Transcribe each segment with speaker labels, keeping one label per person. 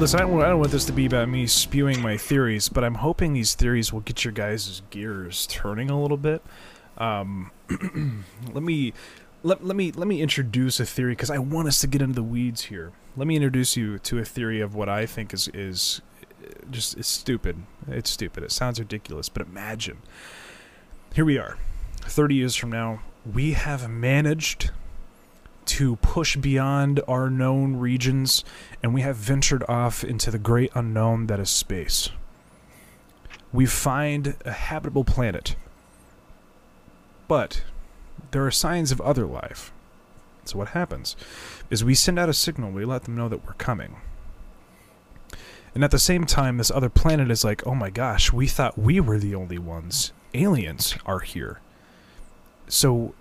Speaker 1: li- listen, I don't, I don't want this to be about me spewing my theories, but I'm hoping these theories will get your guys' gears turning a little bit. Um, let me let, let me let me introduce a theory because I want us to get into the weeds here. Let me introduce you to a theory of what I think is is just it's stupid. It's stupid. It sounds ridiculous, but imagine. Here we are, 30 years from now, we have managed to push beyond our known regions and we have ventured off into the great unknown that is space. We find a habitable planet. But there are signs of other life. So what happens is we send out a signal, we let them know that we're coming. And at the same time, this other planet is like, oh my gosh, we thought we were the only ones. Aliens are here. So,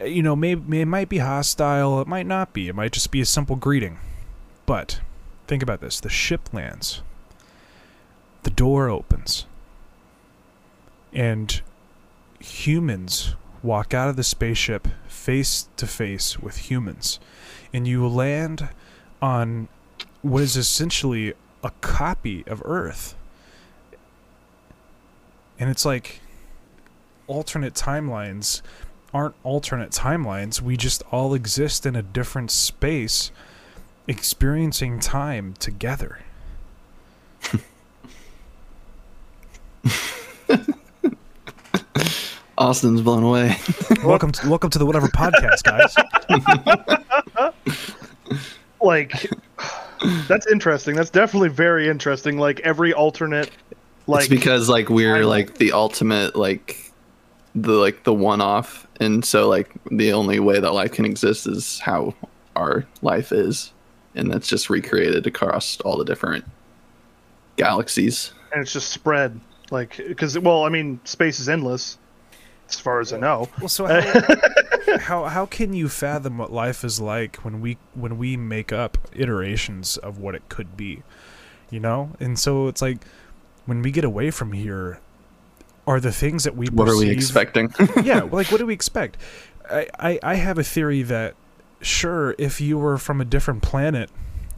Speaker 1: Uh, you know, maybe it might be hostile, it might not be, it might just be a simple greeting. But think about this the ship lands, the door opens, and humans walk out of the spaceship face to face with humans. And you land on what is essentially a copy of Earth. And it's like alternate timelines aren't alternate timelines. We just all exist in a different space, experiencing time together.
Speaker 2: Austin's blown away.
Speaker 1: welcome, to, welcome to the whatever podcast, guys.
Speaker 3: like that's interesting. That's definitely very interesting. Like every alternate, like
Speaker 2: it's because like we're like the ultimate like the like the one off, and so like the only way that life can exist is how our life is, and that's just recreated across all the different galaxies.
Speaker 3: and it's just spread. Like because well, I mean, space is endless, as far as I know.
Speaker 1: Well, so how, how how can you fathom what life is like when we when we make up iterations of what it could be, you know? And so it's like when we get away from here, are the things that we
Speaker 2: What are we expecting?
Speaker 1: yeah, like what do we expect? I, I I have a theory that sure, if you were from a different planet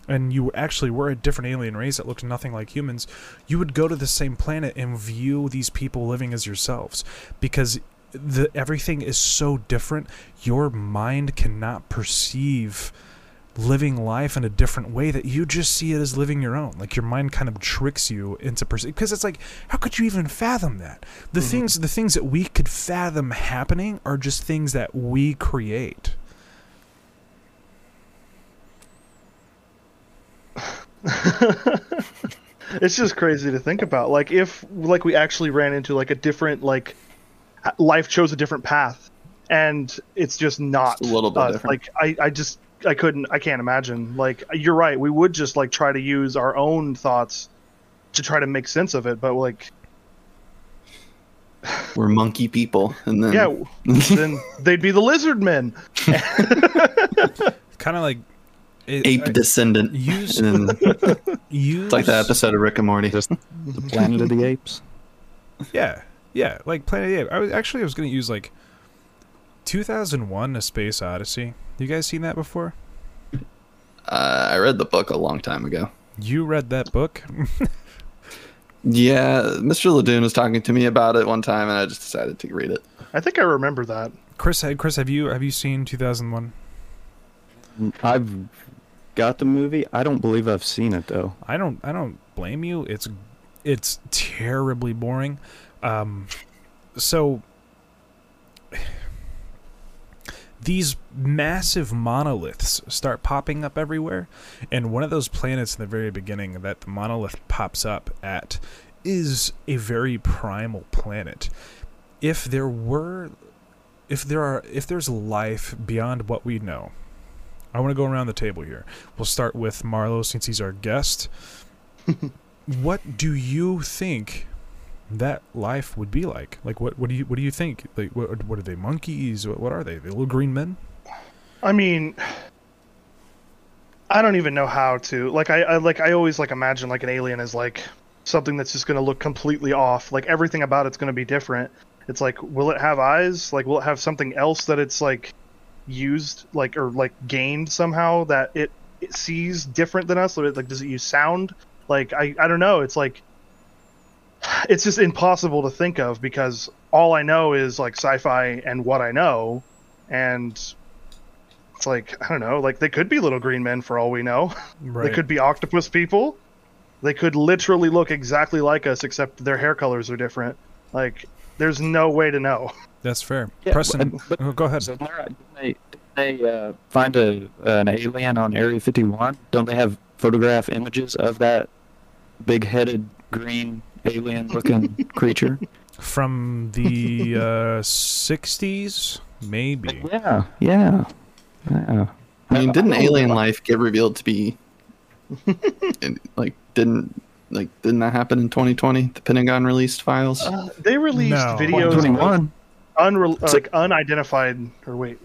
Speaker 1: and you actually were a different alien race that looked nothing like humans, you would go to the same planet and view these people living as yourselves because the everything is so different. Your mind cannot perceive living life in a different way that you just see it as living your own like your mind kind of tricks you into perceiving because it's like how could you even fathom that the mm-hmm. things the things that we could fathom happening are just things that we create
Speaker 3: it's just crazy to think about. Like if like we actually ran into like a different like life chose a different path, and it's just not
Speaker 2: Just a little bit
Speaker 3: us.
Speaker 2: different.
Speaker 3: Like I I just I couldn't I can't imagine. Like you're right. We would just like try to use our own thoughts to try to make sense of it, but like
Speaker 2: we're monkey people, and then
Speaker 3: yeah, then they'd be the lizard men.
Speaker 1: kind of like it,
Speaker 2: ape
Speaker 1: I-
Speaker 2: descendant.
Speaker 1: use
Speaker 2: And then
Speaker 1: use
Speaker 2: it's like that episode of Rick and Morty.
Speaker 4: Just the Planet of the Apes.
Speaker 1: Yeah, yeah, like Planet of the Apes. I was actually I was gonna use like 2001: A Space Odyssey. You guys seen that before?
Speaker 2: Uh, I read the book a long time ago.
Speaker 1: You read that book?
Speaker 2: Yeah, Mr. Ledoux was talking to me about it one time, and I just decided to read it.
Speaker 3: I think I remember that.
Speaker 1: Chris, Chris, have you have you seen 2001?
Speaker 4: I've got the movie. I don't believe I've seen it though.
Speaker 1: I don't I don't blame you. It's it's terribly boring. Um, so these massive monoliths start popping up everywhere, and one of those planets in the very beginning that the monolith pops up at is a very primal planet. If there were if there are if there's life beyond what we know, I want to go around the table here. We'll start with Marlow since he's our guest. what do you think that life would be like? Like what what do you what do you think? Like what what are they monkeys? What, what are they? They little green men?
Speaker 3: I mean, I don't even know how to like. I, I like. I always like imagine like an alien is like something that's just going to look completely off. Like everything about it's going to be different. It's like, will it have eyes? Like, will it have something else that it's like used, like or like gained somehow that it it sees different than us? Like, does it use sound? Like, I, I don't know. It's like, it's just impossible to think of because all I know is like sci-fi and what I know, and it's like I don't know. Like they could be little green men for all we know.
Speaker 1: Right.
Speaker 3: They could be octopus people. They could literally look exactly like us, except their hair colors are different. Like, there's no way to know.
Speaker 1: That's fair.
Speaker 4: Yeah,
Speaker 1: Preston,
Speaker 4: but-
Speaker 1: oh, go ahead.
Speaker 4: So Laura, didn't they, didn't they uh, find a an alien on Area 51? Don't they have photograph images of that big-headed green alien-looking creature?
Speaker 1: From the uh, 60s, maybe.
Speaker 4: Yeah, yeah, yeah.
Speaker 2: I mean, didn't
Speaker 4: I
Speaker 2: alien
Speaker 4: know.
Speaker 2: life get revealed to be and, like didn't like didn't that happen in 2020? The Pentagon released files.
Speaker 3: Uh, they released
Speaker 1: No.
Speaker 3: videos of
Speaker 4: 21.
Speaker 3: unre-
Speaker 4: So-
Speaker 3: like unidentified or wait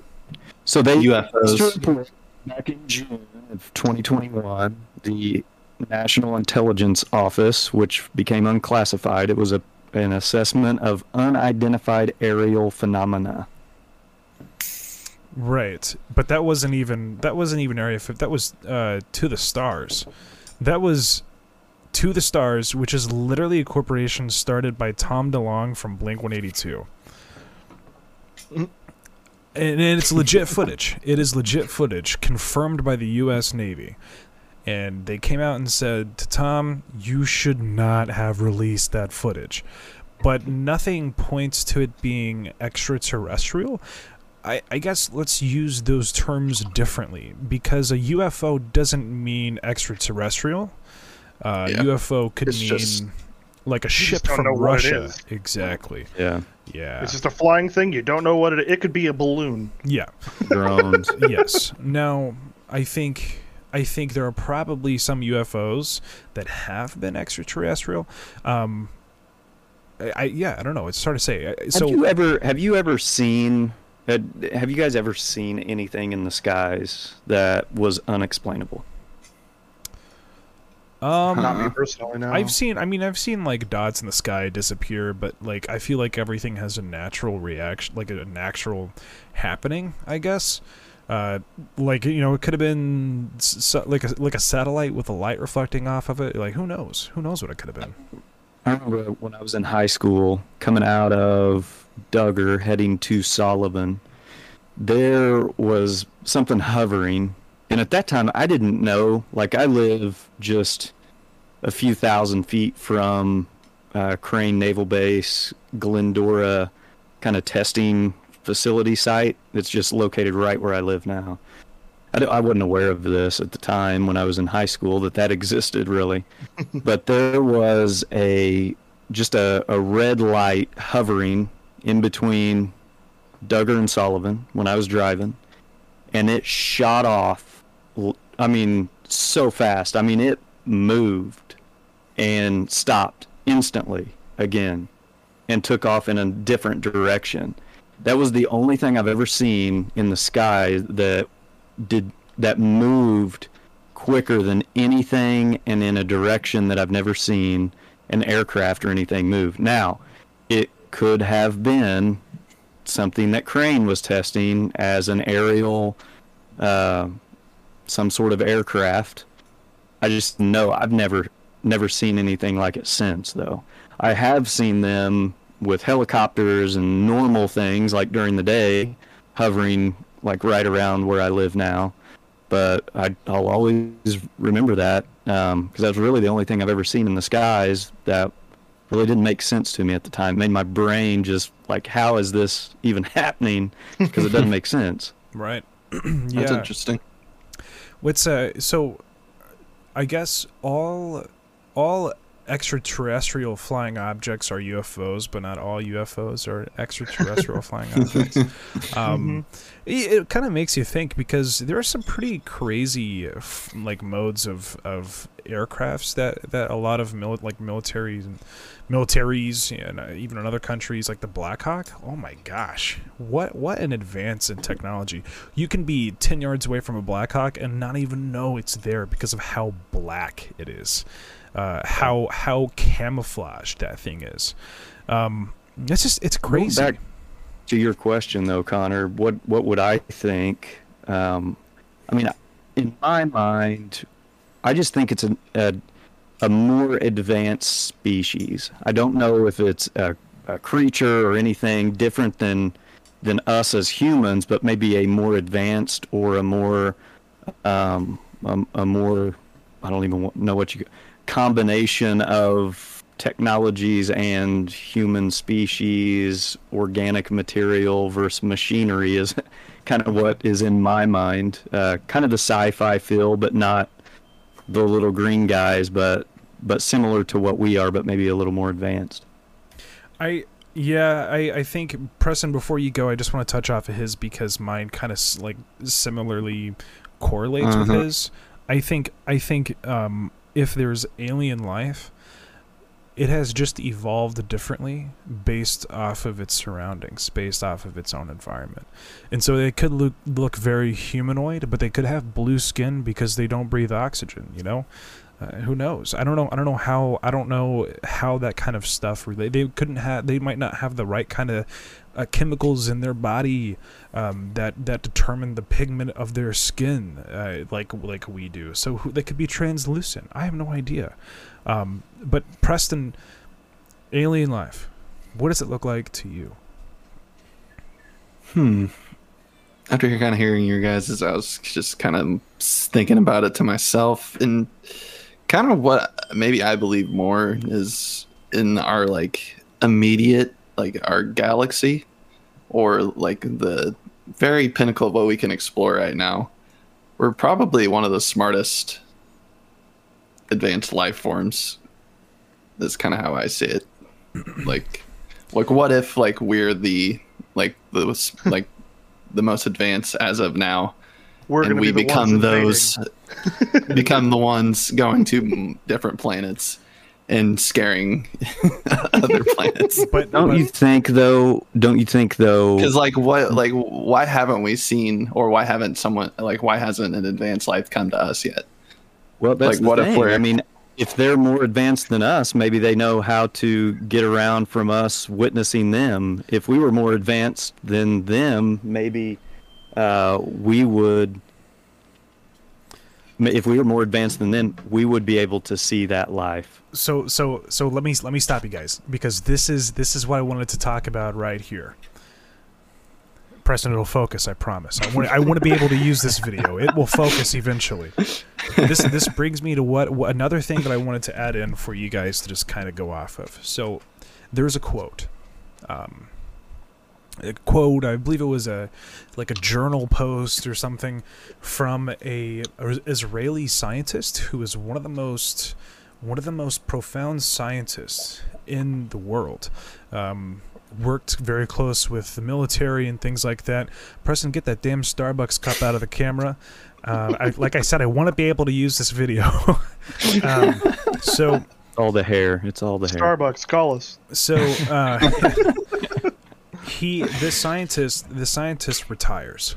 Speaker 4: So they
Speaker 2: UFOs.
Speaker 4: released a back in June of 2021. The National Intelligence Office, which became unclassified, it was a an assessment of unidentified aerial phenomena.
Speaker 1: Right, but that wasn't even that wasn't even Area 50. That was uh, to the stars. That was to the stars, which is literally a corporation started by Tom DeLonge from Blink 182. And, and it's legit footage. It is legit footage confirmed by the U.S. Navy. And they came out and said to Tom, "You should not have released that footage." But nothing points to it being extraterrestrial. I, I guess let's use those terms differently because a UFO doesn't mean extraterrestrial. Uh,
Speaker 2: Yeah.
Speaker 1: UFO could
Speaker 2: It's
Speaker 1: mean
Speaker 2: just-
Speaker 1: like a ship from
Speaker 3: know what
Speaker 1: Russia. Exactly.
Speaker 4: Yeah,
Speaker 1: Yeah.
Speaker 3: it's just a flying thing you don't know what it it could be a balloon
Speaker 1: Yeah.
Speaker 4: drones.
Speaker 1: yes. Now, I think I think there are probably some UFOs that have been extraterrestrial. Um, I, I yeah, I don't know. It's hard to say. So
Speaker 4: have you ever have you ever seen have you guys ever seen anything in the skies that was unexplainable?
Speaker 1: um,
Speaker 3: not me personally no
Speaker 1: I've seen. I mean, I've seen like dots in the sky disappear, but like I feel like everything has a natural reaction, like a natural happening. I guess. Uh, like you know, it could have been s- s- like a like a satellite with a light reflecting off of it. Like who knows? Who knows what it could have been?
Speaker 4: I remember when I was in high school, coming out of Dugger, heading to Sullivan, there was something hovering. And at that time, I didn't know. Like, I live just a few thousand feet from uh, Crane Naval Base, Glendora kind of testing facility site. It's just located right where I live now. I wasn't aware of this at the time when I was in high school that that existed really but there was a just a, a red light hovering in between Dugger and Sullivan when I was driving, and it shot off. I mean, so fast. I mean, it moved and stopped instantly again and took off in a different direction. That was the only thing I've ever seen in the sky that did that moved quicker than anything and in a direction that I've never seen an aircraft or anything move. Now, it could have been something that Crane was testing as an aerial, uh, some sort of aircraft. I just know I've never never seen anything like it since though. I have seen them with helicopters and normal things like during the day hovering like right around where I live now but I, I'll always remember that because that was really the only thing I've ever seen in the skies that really didn't make sense to me at the time. It made my brain just like, how is this even happening? Because it doesn't make sense.
Speaker 1: Right.
Speaker 2: That's interesting.
Speaker 1: What's uh? So, I guess all all extraterrestrial flying objects are UFOs, but not all UFOs are extraterrestrial flying objects. Um, it, it kind of makes you think because there are some pretty crazy uh, f- like modes of of aircrafts that that a lot of mili- like militaries and militaries and uh, even in other countries like the Black Hawk. Oh my gosh, what what an advance in technology! You can be ten yards away from a Black Hawk and not even know it's there because of how black it is, uh, how how camouflaged that thing is. Um, it's just it's crazy.
Speaker 4: Back to your question though, Connor, what what would I think? Um, I mean, in my mind, I just think it's a, a a more advanced species. I don't know if it's a, a creature or anything different than than us as humans, but maybe a more advanced or a more um, a, a more I don't even know what you combination of technologies and human species, organic material versus machinery is kind of what is in my mind. Uh, kind of the sci-fi feel, but not the little green guys, but but similar to what we are, but maybe a little more advanced.
Speaker 1: I yeah, I, I think Preston. Before you go, I just want to touch off of his because mine kind of like similarly correlates with
Speaker 2: Uh-huh.
Speaker 1: his. I think I think um, if there's alien life, it has just evolved differently based off of its surroundings, based off of its own environment, and so they could look look very humanoid, but they could have blue skin because they don't breathe oxygen. You know. Uh, who knows? I don't know. I don't know how. I don't know how that kind of stuff. Relate. They couldn't have. They might not have the right kind of uh, chemicals in their body um, that that determine the pigment of their skin, uh, like like we do. So who, they could be translucent. I have no idea. Um, but Preston, alien life. What does it look like to you?
Speaker 2: Hmm. After kind of hearing your guys', I was just kind of thinking about it to myself, and kind of what maybe I believe more is in our like immediate, like our galaxy, or like the very pinnacle of what we can explore right now. We're probably one of the smartest advanced life forms. That's kind of how I see it. Like, like what if like we're the like the like the most advanced as of now,
Speaker 3: We're
Speaker 2: and
Speaker 3: going to
Speaker 2: we
Speaker 3: be
Speaker 2: become those become the ones going to different planets and scaring other planets.
Speaker 1: But
Speaker 4: Don't
Speaker 1: but-
Speaker 4: you think though? Don't you think though?
Speaker 2: Because like what like why haven't we seen or why haven't someone like why hasn't an advanced life come to us yet?
Speaker 4: Well, that's
Speaker 2: Like,
Speaker 4: the
Speaker 2: what if we're-
Speaker 4: I mean, if they're more advanced than us, maybe they know how to get around from us witnessing them. If we were more advanced than them, maybe uh, we would. If we were more advanced than them, we would be able to see that life.
Speaker 1: so so so let me let me stop you guys because this is this is what I wanted to talk about right here. Preston, it'll focus. I promise. I want I want to be able to use this video. It will focus eventually. This this brings me to what, what another thing that I wanted to add in for you guys to just kind of go off of. So there's a quote. Um, a quote. I believe it was a like a journal post or something from a, a Israeli scientist who is one of the most one of the most profound scientists in the world. Um, worked very close with the military and things like that. Preston, get that damn Starbucks cup out of the camera. Uh, I, like I said, I want to be able to use this video. um, so
Speaker 4: All the hair. It's all the hair.
Speaker 3: Starbucks, call us.
Speaker 1: so uh, he this scientist the scientist retires.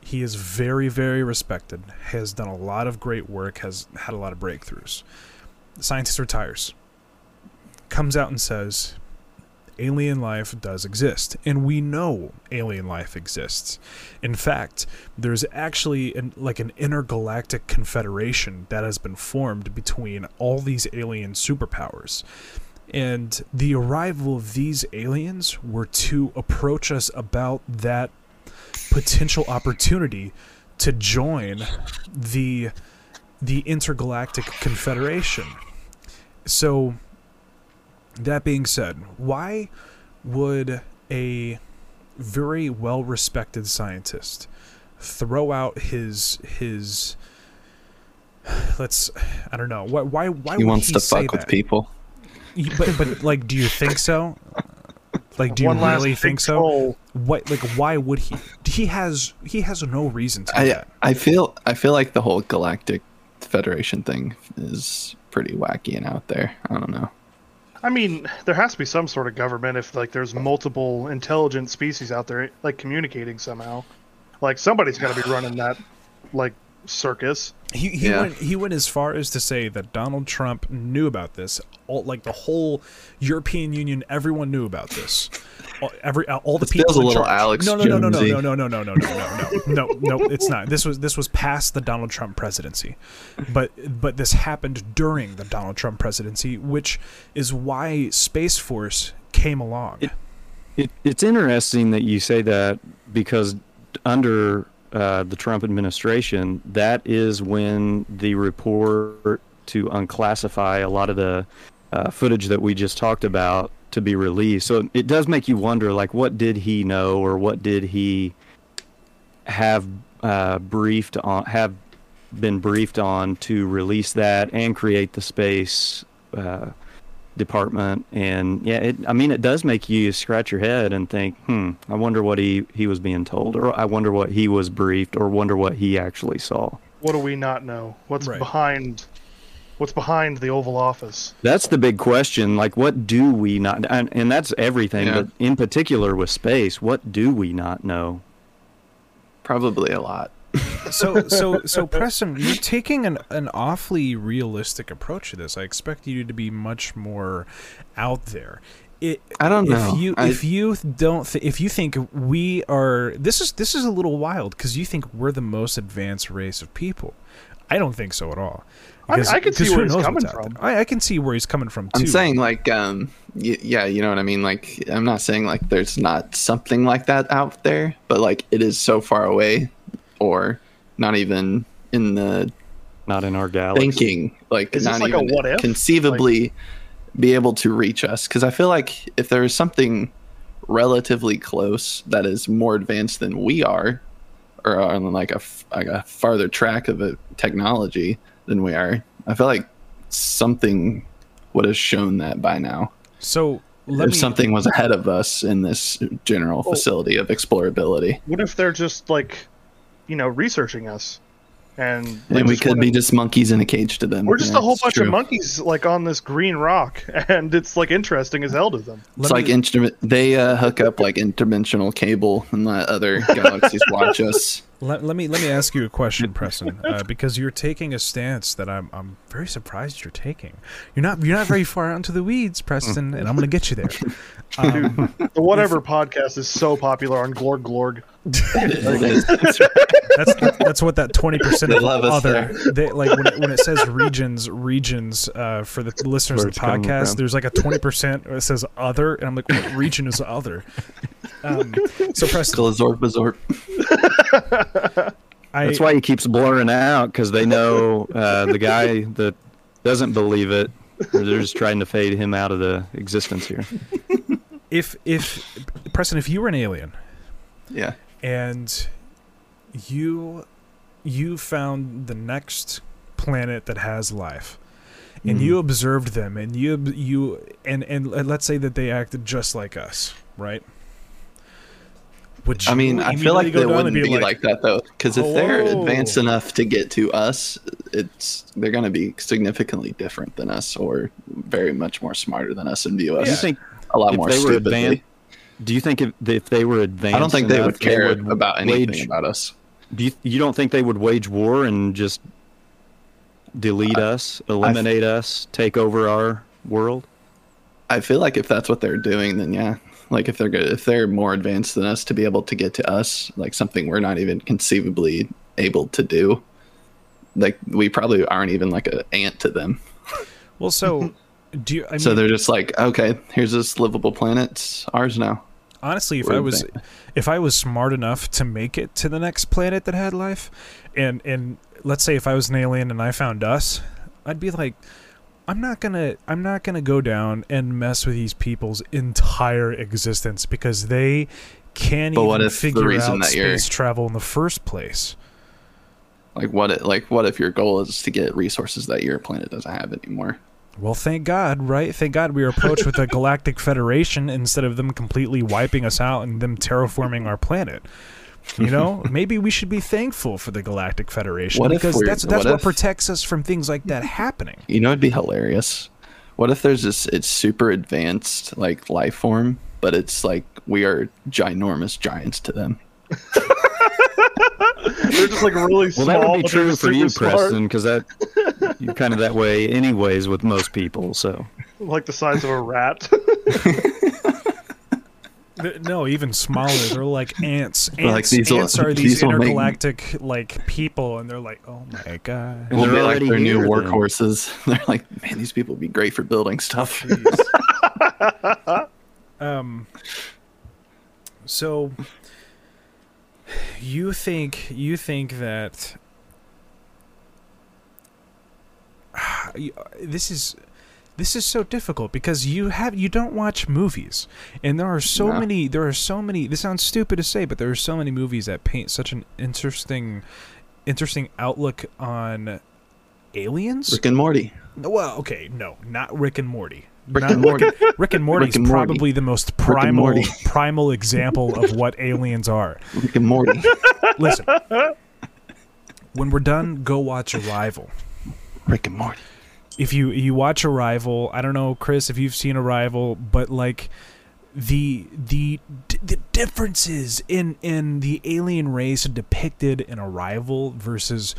Speaker 1: He is very very respected has done a lot of great work has had a lot of breakthroughs. The scientist retires comes out and says alien life does exist and we know alien life exists. In fact there's actually an, like an intergalactic confederation that has been formed between all these alien superpowers and the arrival of these aliens were to approach us about that potential opportunity to join the the intergalactic confederation. So that being said, why would a very well respected scientist throw out his his let's I don't know why why why
Speaker 2: he
Speaker 1: would
Speaker 2: wants
Speaker 1: he
Speaker 2: to fuck with people.
Speaker 1: Y- but but like do you think so like do you
Speaker 3: One last
Speaker 1: really
Speaker 3: big
Speaker 1: think so
Speaker 3: troll.
Speaker 1: what like why would he he has he has no reason to
Speaker 2: I
Speaker 1: that
Speaker 2: I feel I feel like the whole galactic federation thing is pretty wacky and out there. I don't know.
Speaker 3: I mean, there has to be some sort of government if like there's multiple intelligent species out there like communicating somehow. Like somebody's got to be running that like circus.
Speaker 1: He he
Speaker 2: Yeah.
Speaker 1: went he went as far as to say that Donald Trump knew about this. All like the whole European Union, everyone knew about this. All, every all the
Speaker 2: This
Speaker 1: people
Speaker 2: feels a little
Speaker 1: charge.
Speaker 2: Alex
Speaker 1: no, no, no, no, no,
Speaker 2: Jonesy.
Speaker 1: no, no, no, no, no, no, no, no, no. It's not. This was this was past the Donald Trump presidency, but but this happened during the Donald Trump presidency, which is why Space Force came along.
Speaker 4: It- It, it's interesting that you say that because under uh, the Trump administration, that is when the report to unclassify a lot of the uh, footage that we just talked about to be released. So it does make you wonder, like, what did he know or what did he have uh, briefed on, have been briefed on to release that and create the space uh, department and yeah it i mean it does make you scratch your head and think hmm i wonder what he he was being told or i wonder what he was briefed or wonder what he actually saw
Speaker 3: What do we not know? What's
Speaker 1: Right.
Speaker 3: behind? What's behind the Oval Office?
Speaker 4: that's the big question like what do we not and, and that's everything
Speaker 2: Yeah.
Speaker 4: but in particular with space what do we not know
Speaker 2: Probably a lot.
Speaker 1: so so so Preston, you're taking an an awfully realistic approach to this. I expect you to be much more out there. It,
Speaker 2: I don't
Speaker 1: if
Speaker 2: know.
Speaker 1: you
Speaker 2: I-
Speaker 1: if you don't th- if you think we are this is this is a little wild because you think we're the most advanced race of people. I don't think so at all.
Speaker 3: I- I can see where he's coming from.
Speaker 1: I, I can see where he's coming from too.
Speaker 2: I'm saying like um y- yeah, you know what I mean? Like I'm not saying like there's not something like that out there, but like it is so far away or not even in the
Speaker 4: not in our galaxy
Speaker 2: thinking like
Speaker 3: Is
Speaker 2: not
Speaker 3: like a
Speaker 2: even
Speaker 3: what if?
Speaker 2: conceivably be able to reach us cuz I feel like if there is something relatively close that is more advanced than we are or on like a f- like a farther track of a technology than we are, I feel like something would have shown that by now.
Speaker 1: so. Let
Speaker 2: if
Speaker 1: me,
Speaker 2: something was ahead of us in this general
Speaker 3: Oh.
Speaker 2: facility of explorability.
Speaker 3: What if they're just like, you know, researching us, and
Speaker 2: And we could
Speaker 3: wanna-
Speaker 2: be just monkeys in a cage to them.
Speaker 3: We're just
Speaker 2: Yeah,
Speaker 3: a whole bunch
Speaker 2: true.
Speaker 3: of monkeys like on this green rock, and it's like interesting as hell to them.
Speaker 2: It's
Speaker 1: let
Speaker 2: like
Speaker 1: me-
Speaker 2: instrument. They uh, hook up like interdimensional cable and let other galaxies watch us.
Speaker 1: Let, let me let me ask you a question, Preston, uh, because you're taking a stance that I'm I'm very surprised you're taking. You're not you're not very far out into the weeds, Preston, and I'm gonna get you there. Um,
Speaker 3: The whatever podcast is so popular on Glorg Glorg.
Speaker 2: It is.
Speaker 1: that's that's what that twenty percent of
Speaker 2: love
Speaker 1: other they, like when it, when it says regions regions uh, for the listeners
Speaker 4: Where
Speaker 1: of the podcast. there's like a twenty percent that says other, and I'm like, what region is other? Um, so Preston,
Speaker 2: Glazorp Bazorp.
Speaker 1: I,
Speaker 4: that's why he keeps blurring out because they know uh, the guy that doesn't believe it they're just trying to fade him out of the existence here.
Speaker 1: If if Preston, if you were an alien
Speaker 2: Yeah.
Speaker 1: and you you found the next planet that has life and you observed them and you you and and let's say that they acted just like us right would
Speaker 2: I mean, I feel like they wouldn't be, like, that though, because if they're advanced enough to get to us, it's they're going to be significantly different than us, or very much more smarter than us, and view
Speaker 4: do you
Speaker 2: us
Speaker 4: think
Speaker 2: a lot
Speaker 4: if
Speaker 2: more
Speaker 4: they were
Speaker 2: stupidly.
Speaker 4: advanced do you think if, if they were advanced
Speaker 2: I don't think they
Speaker 4: enough,
Speaker 2: would care
Speaker 4: would
Speaker 2: about anything
Speaker 4: wage-
Speaker 2: about us.
Speaker 4: Do you, you don't think they would wage war and just delete us, eliminate us, take over our world?
Speaker 2: I feel like if that's what they're doing, then yeah. Like if they're good, if they're more advanced than us to be able to get to us, like something we're not even conceivably able to do. Like we probably aren't even like an ant to them.
Speaker 1: well so do you i mean
Speaker 2: so they're just like, okay, here's this livable planet, it's ours now.
Speaker 1: honestly if
Speaker 2: We're
Speaker 1: i was
Speaker 2: advanced.
Speaker 1: if i was smart enough to make it to the next planet that had life and and let's say if i was an alien and i found us i'd be like i'm not gonna i'm not gonna go down and mess with these people's entire existence because they can't
Speaker 2: But
Speaker 1: even
Speaker 2: if
Speaker 1: figure out
Speaker 2: that you're-
Speaker 1: space travel in the first place
Speaker 2: Like what? It, like what if your goal is to get resources that your planet doesn't have anymore?
Speaker 1: well thank god right thank god we were approached with a galactic federation instead of them completely wiping us out and them terraforming our planet you know maybe we should be thankful for the galactic federation
Speaker 2: What
Speaker 1: because that's that's
Speaker 2: what
Speaker 1: what,
Speaker 2: if-
Speaker 1: protects us from things like that happening
Speaker 2: You know, it'd be hilarious. What if there's this? It's super advanced like life form, but it's like we are ginormous giants to them.
Speaker 3: They're just like really
Speaker 4: Well,
Speaker 3: small.
Speaker 4: that would be true for you,
Speaker 3: smart,
Speaker 4: Preston, because that you're kind of that way, anyways, with most people. So
Speaker 3: Like the size of a rat.
Speaker 1: Th- No, even smaller. They're like ants. Ants,
Speaker 2: like, these will-
Speaker 1: ants are these,
Speaker 2: these will make-
Speaker 1: intergalactic like people, and they're like, oh my god.
Speaker 4: And
Speaker 2: We'll
Speaker 4: they're
Speaker 2: like their new
Speaker 4: here, then.
Speaker 2: workhorses. They're like, man, these people would be great for building stuff.
Speaker 1: Um. So, you think you think that this is this is so difficult because you have you don't watch movies and there are so
Speaker 2: No.
Speaker 1: many there are so many this sounds stupid to say but there are so many movies that paint such an interesting interesting outlook on aliens
Speaker 2: Rick and Morty.
Speaker 1: well okay no not rick and morty
Speaker 2: Rick
Speaker 1: Not
Speaker 2: and Morty.
Speaker 1: Rick and Morty is
Speaker 2: and Morty.
Speaker 1: probably the most primal primal example of what aliens are.
Speaker 2: Rick and Morty.
Speaker 1: Listen. When we're done, go watch Arrival.
Speaker 2: Rick and Morty.
Speaker 1: If you you watch Arrival, I don't know Chris if you've seen Arrival, but like the the the differences in in the alien race depicted in Arrival versus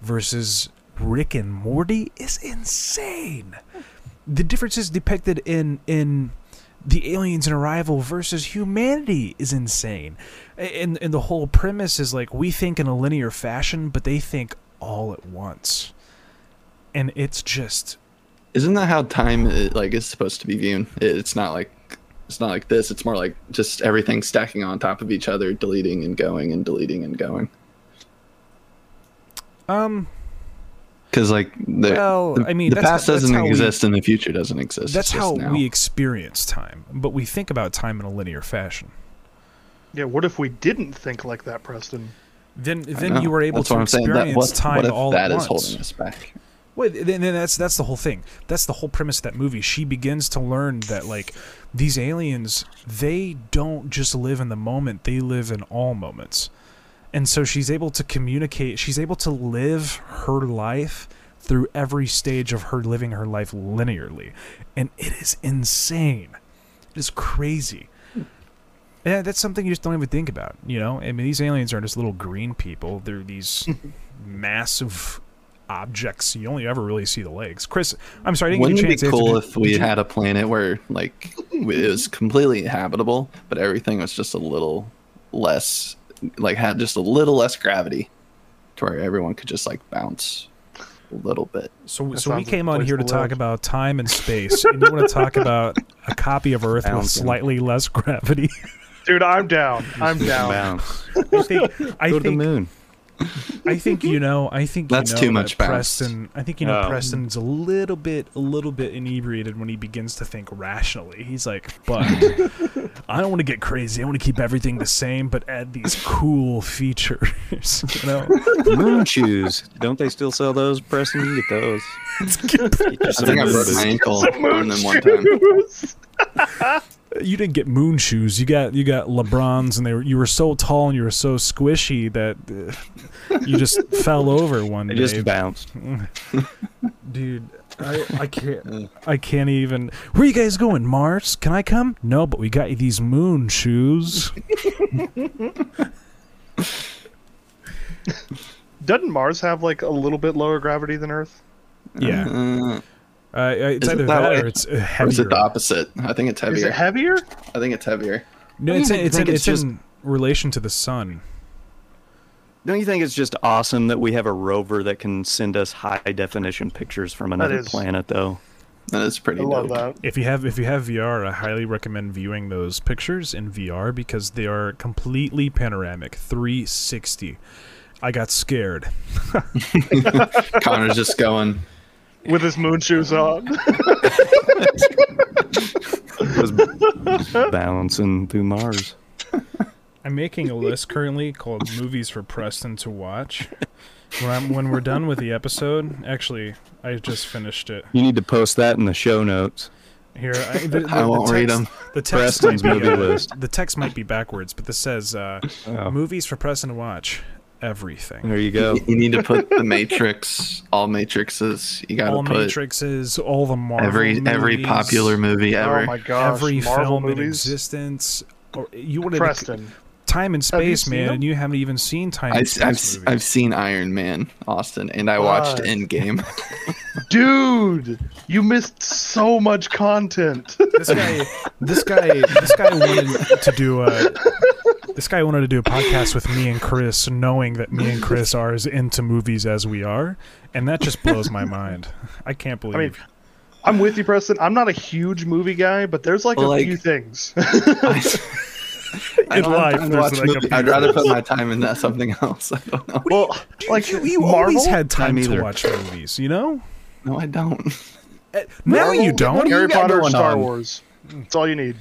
Speaker 1: versus Rick and Morty is insane. The differences depicted in in the aliens in Arrival versus humanity is insane. And and the whole premise is like we think in a linear fashion, but they think all at once. And it's just
Speaker 2: Isn't that how time i- like is supposed to be viewed? It's not like it's not like this. It's more like just everything stacking on top of each other, deleting and going and deleting and going.
Speaker 1: um
Speaker 2: Because like the,
Speaker 1: Well,
Speaker 2: the,
Speaker 1: I mean,
Speaker 2: the
Speaker 1: that's-
Speaker 2: past
Speaker 1: that's
Speaker 2: doesn't
Speaker 1: how we-
Speaker 2: exist and the future doesn't exist.
Speaker 1: that's how
Speaker 2: now.
Speaker 1: we experience time, but we think about time in a linear fashion.
Speaker 3: yeah, what if we didn't think like that, Preston?
Speaker 1: Then then you were able
Speaker 2: That's
Speaker 1: to
Speaker 2: what I'm saying. That-
Speaker 1: experience
Speaker 2: what,
Speaker 1: time
Speaker 2: what if
Speaker 1: all
Speaker 2: that
Speaker 1: at
Speaker 2: is
Speaker 1: once.
Speaker 2: holding us back?
Speaker 1: Well, then that's that's the whole thing. That's the whole premise of that movie. She begins to learn that like these aliens, they don't just live in the moment; they live in all moments. And so she's able to communicate. She's able to live her life through every stage of her living her life linearly, and it is insane. It is crazy. Yeah, that's something you just don't even think about. You know, I mean, these aliens aren't just little green people. They're these massive objects. You only ever really see the legs. Chris, I'm sorry, I didn't
Speaker 2: Wouldn't
Speaker 1: get a
Speaker 2: it be
Speaker 1: chance to answer.
Speaker 2: cool if we had a planet where like it was completely habitable, but everything was just a little less, like had just a little less gravity, to where everyone could just like bounce a little bit.
Speaker 1: So,
Speaker 3: That
Speaker 1: so we came on here to
Speaker 3: to
Speaker 1: talk
Speaker 3: live.
Speaker 1: about time and space, and you want to talk about a copy of Earth with
Speaker 4: Bouncing.
Speaker 1: slightly less gravity.
Speaker 3: Dude, I'm down. I'm down.
Speaker 4: bounce.
Speaker 1: I think. I
Speaker 4: Go to the moon.
Speaker 1: I think you know. I think
Speaker 2: That's
Speaker 1: you know
Speaker 2: too much bounce.
Speaker 1: Preston. I think you know
Speaker 4: Oh.
Speaker 1: Preston's a little bit, a little bit inebriated when he begins to think rationally. He's like, "But I don't want to get crazy. I want to keep everything the same, but add these cool features." you know.
Speaker 4: moon shoes. Don't they still sell those, Preston? You get those. Get you
Speaker 2: I
Speaker 4: some
Speaker 2: think I
Speaker 4: moon
Speaker 2: broke my ankle
Speaker 3: Some
Speaker 2: on them one time.
Speaker 3: shoes.
Speaker 1: You didn't get moon shoes. You got you got LeBrons, and they were you were so tall and you were so squishy that uh, you just fell over one
Speaker 4: They
Speaker 1: day.
Speaker 4: just bounced.
Speaker 1: Dude, I, I can't I can't even. Where you guys going, Mars? Can I come? No, but we got you these moon shoes.
Speaker 3: Doesn't Mars have like a little bit lower gravity than Earth?
Speaker 1: Yeah,
Speaker 2: Uh,
Speaker 1: uh, it's
Speaker 2: Is it
Speaker 1: either
Speaker 2: that
Speaker 1: that, or it's uh,
Speaker 2: or
Speaker 1: heavier.
Speaker 2: is it the opposite? I think it's
Speaker 3: Is
Speaker 2: heavier.
Speaker 3: it heavier?
Speaker 2: I think it's heavier.
Speaker 1: No, it's in, it's
Speaker 4: think
Speaker 1: in,
Speaker 4: it's
Speaker 1: it's
Speaker 4: just-
Speaker 1: in relation to the sun.
Speaker 4: Don't you think it's just awesome that we have a rover that can send us high definition pictures from another
Speaker 3: is-
Speaker 4: planet, though?
Speaker 2: That is pretty
Speaker 3: I love
Speaker 2: dope.
Speaker 3: that.
Speaker 1: If you have if you have VR, I highly recommend viewing those pictures in VR because they are completely panoramic, 360. I got scared.
Speaker 2: Connor's just going.
Speaker 3: With his moon shoes on.
Speaker 4: Just bouncing through Mars.
Speaker 1: I'm making a list currently called movies for Preston to watch. When I'm when we're done with the episode, actually, I just finished it.
Speaker 4: You need to post that in the show notes.
Speaker 1: Here, I, the, the,
Speaker 2: I won't
Speaker 1: the
Speaker 2: read them.
Speaker 1: The text
Speaker 4: Preston's
Speaker 1: might be,
Speaker 4: movie
Speaker 1: uh,
Speaker 4: list.
Speaker 1: The text might be backwards, but this says uh,
Speaker 4: Oh,
Speaker 1: movies for Preston to watch. Everything.
Speaker 4: there you go.
Speaker 2: You need to put the Matrix, all Matrixes. You gotta
Speaker 1: All
Speaker 2: put
Speaker 1: Matrixes, all the Marvel
Speaker 2: every every popular movie oh ever.
Speaker 3: Oh my gosh.
Speaker 1: every
Speaker 3: Marvel
Speaker 1: film in existence. Or you wanted to,
Speaker 3: Preston.
Speaker 1: time and space, man,
Speaker 3: them?
Speaker 1: and you haven't even seen time
Speaker 2: I,
Speaker 1: and
Speaker 2: have
Speaker 1: space
Speaker 2: I've
Speaker 1: movies.
Speaker 2: seen Iron Man, Austin, and I watched
Speaker 3: What?
Speaker 2: Endgame.
Speaker 3: Dude, you missed so much content.
Speaker 1: this guy, this guy, this guy wanted to do a. This guy wanted to do a podcast with me and Chris, knowing that me and Chris are as into movies as we are, and that just blows my mind. I can't believe.
Speaker 3: I mean, I'm with you, Preston. I'm not a huge movie guy, but there's like
Speaker 2: Well,
Speaker 3: a
Speaker 2: like-
Speaker 3: few things.
Speaker 2: I
Speaker 1: In
Speaker 2: don't have
Speaker 1: life,
Speaker 2: time to
Speaker 1: there's
Speaker 2: watch
Speaker 1: like a
Speaker 2: movies.
Speaker 1: few
Speaker 2: I'd rather put my time into something else. I don't know.
Speaker 3: well, like
Speaker 1: you, you always had time
Speaker 4: Time
Speaker 1: to watch movies, you know.
Speaker 2: No, I don't.
Speaker 1: Eh, now
Speaker 3: Marvel,
Speaker 1: you don't.
Speaker 3: Harry
Speaker 4: got
Speaker 3: Potter,
Speaker 4: going
Speaker 3: Star
Speaker 4: on?
Speaker 3: Wars. That's all you need.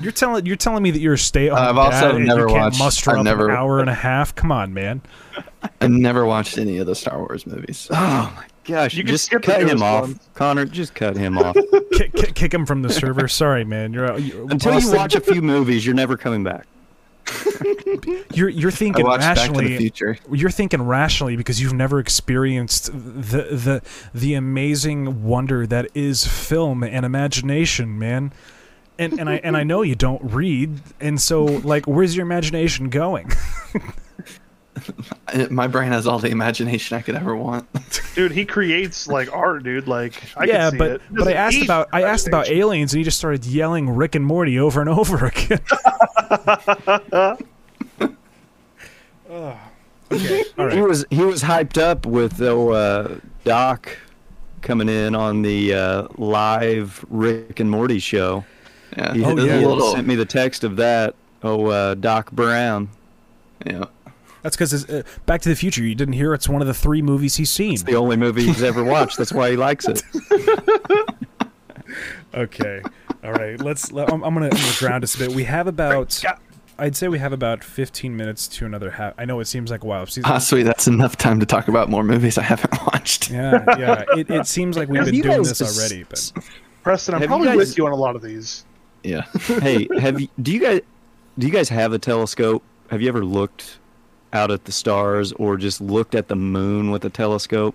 Speaker 1: You're telling you're telling me that you're a stay-at-home
Speaker 2: I've also
Speaker 1: dad and
Speaker 2: never
Speaker 1: you can't
Speaker 2: watched-
Speaker 1: muster
Speaker 2: I've
Speaker 1: up
Speaker 2: never-
Speaker 1: an hour and a half. Come on, man.
Speaker 2: I never watched any of the Star Wars movies.
Speaker 4: Oh my gosh!
Speaker 3: You
Speaker 4: just
Speaker 3: skip
Speaker 4: cut him off,
Speaker 3: ones.
Speaker 4: Connor. Just cut him off.
Speaker 1: kick, kick, kick him from the server. Sorry, man. You're, you
Speaker 4: Until you watch a few movies, you're never coming back.
Speaker 1: You're you're thinking
Speaker 2: watched Back to
Speaker 1: rationally.
Speaker 2: the Future.
Speaker 1: You're thinking rationally because you've never experienced the the the amazing wonder that is film and imagination, man. And and I and I know you don't read, and so like, where's your imagination going?
Speaker 2: My brain has all the imagination I could ever want.
Speaker 3: Dude, he creates like art, dude. Like I
Speaker 1: yeah,
Speaker 3: can see
Speaker 1: but
Speaker 3: it.
Speaker 1: but I asked about I asked about aliens, and he just started yelling Rick and Morty over and over again. Oh, okay, all
Speaker 4: He was he was hyped up with uh, Doc coming in on the uh, live Rick and Morty show.
Speaker 2: Yeah,
Speaker 4: He
Speaker 1: Oh, yeah.
Speaker 2: a little,
Speaker 4: sent me the text of that. Oh, uh, Doc Brown.
Speaker 2: yeah.
Speaker 1: That's because uh, Back to the Future. You didn't hear it's one of the three movies he's seen.
Speaker 4: It's the only movie he's ever watched. That's why he likes it.
Speaker 1: Okay. All right. Let's. Let, I'm, I'm gonna, I'm gonna ground us a bit. We have about. I'd say we have about 15 minutes to another half. I know it seems like a while. Season,
Speaker 2: Ah, sweet. That's enough time to talk about more movies I haven't watched.
Speaker 1: yeah, yeah. It, it seems like we've
Speaker 4: Have
Speaker 1: been doing this
Speaker 4: just-
Speaker 1: already, but
Speaker 3: Preston, I'm probably
Speaker 4: guys-
Speaker 3: with you on a lot of these.
Speaker 2: Yeah.
Speaker 4: hey, have you? Do you guys? Do you guys have a telescope? Have you ever looked out at the stars or just looked at the moon with a telescope?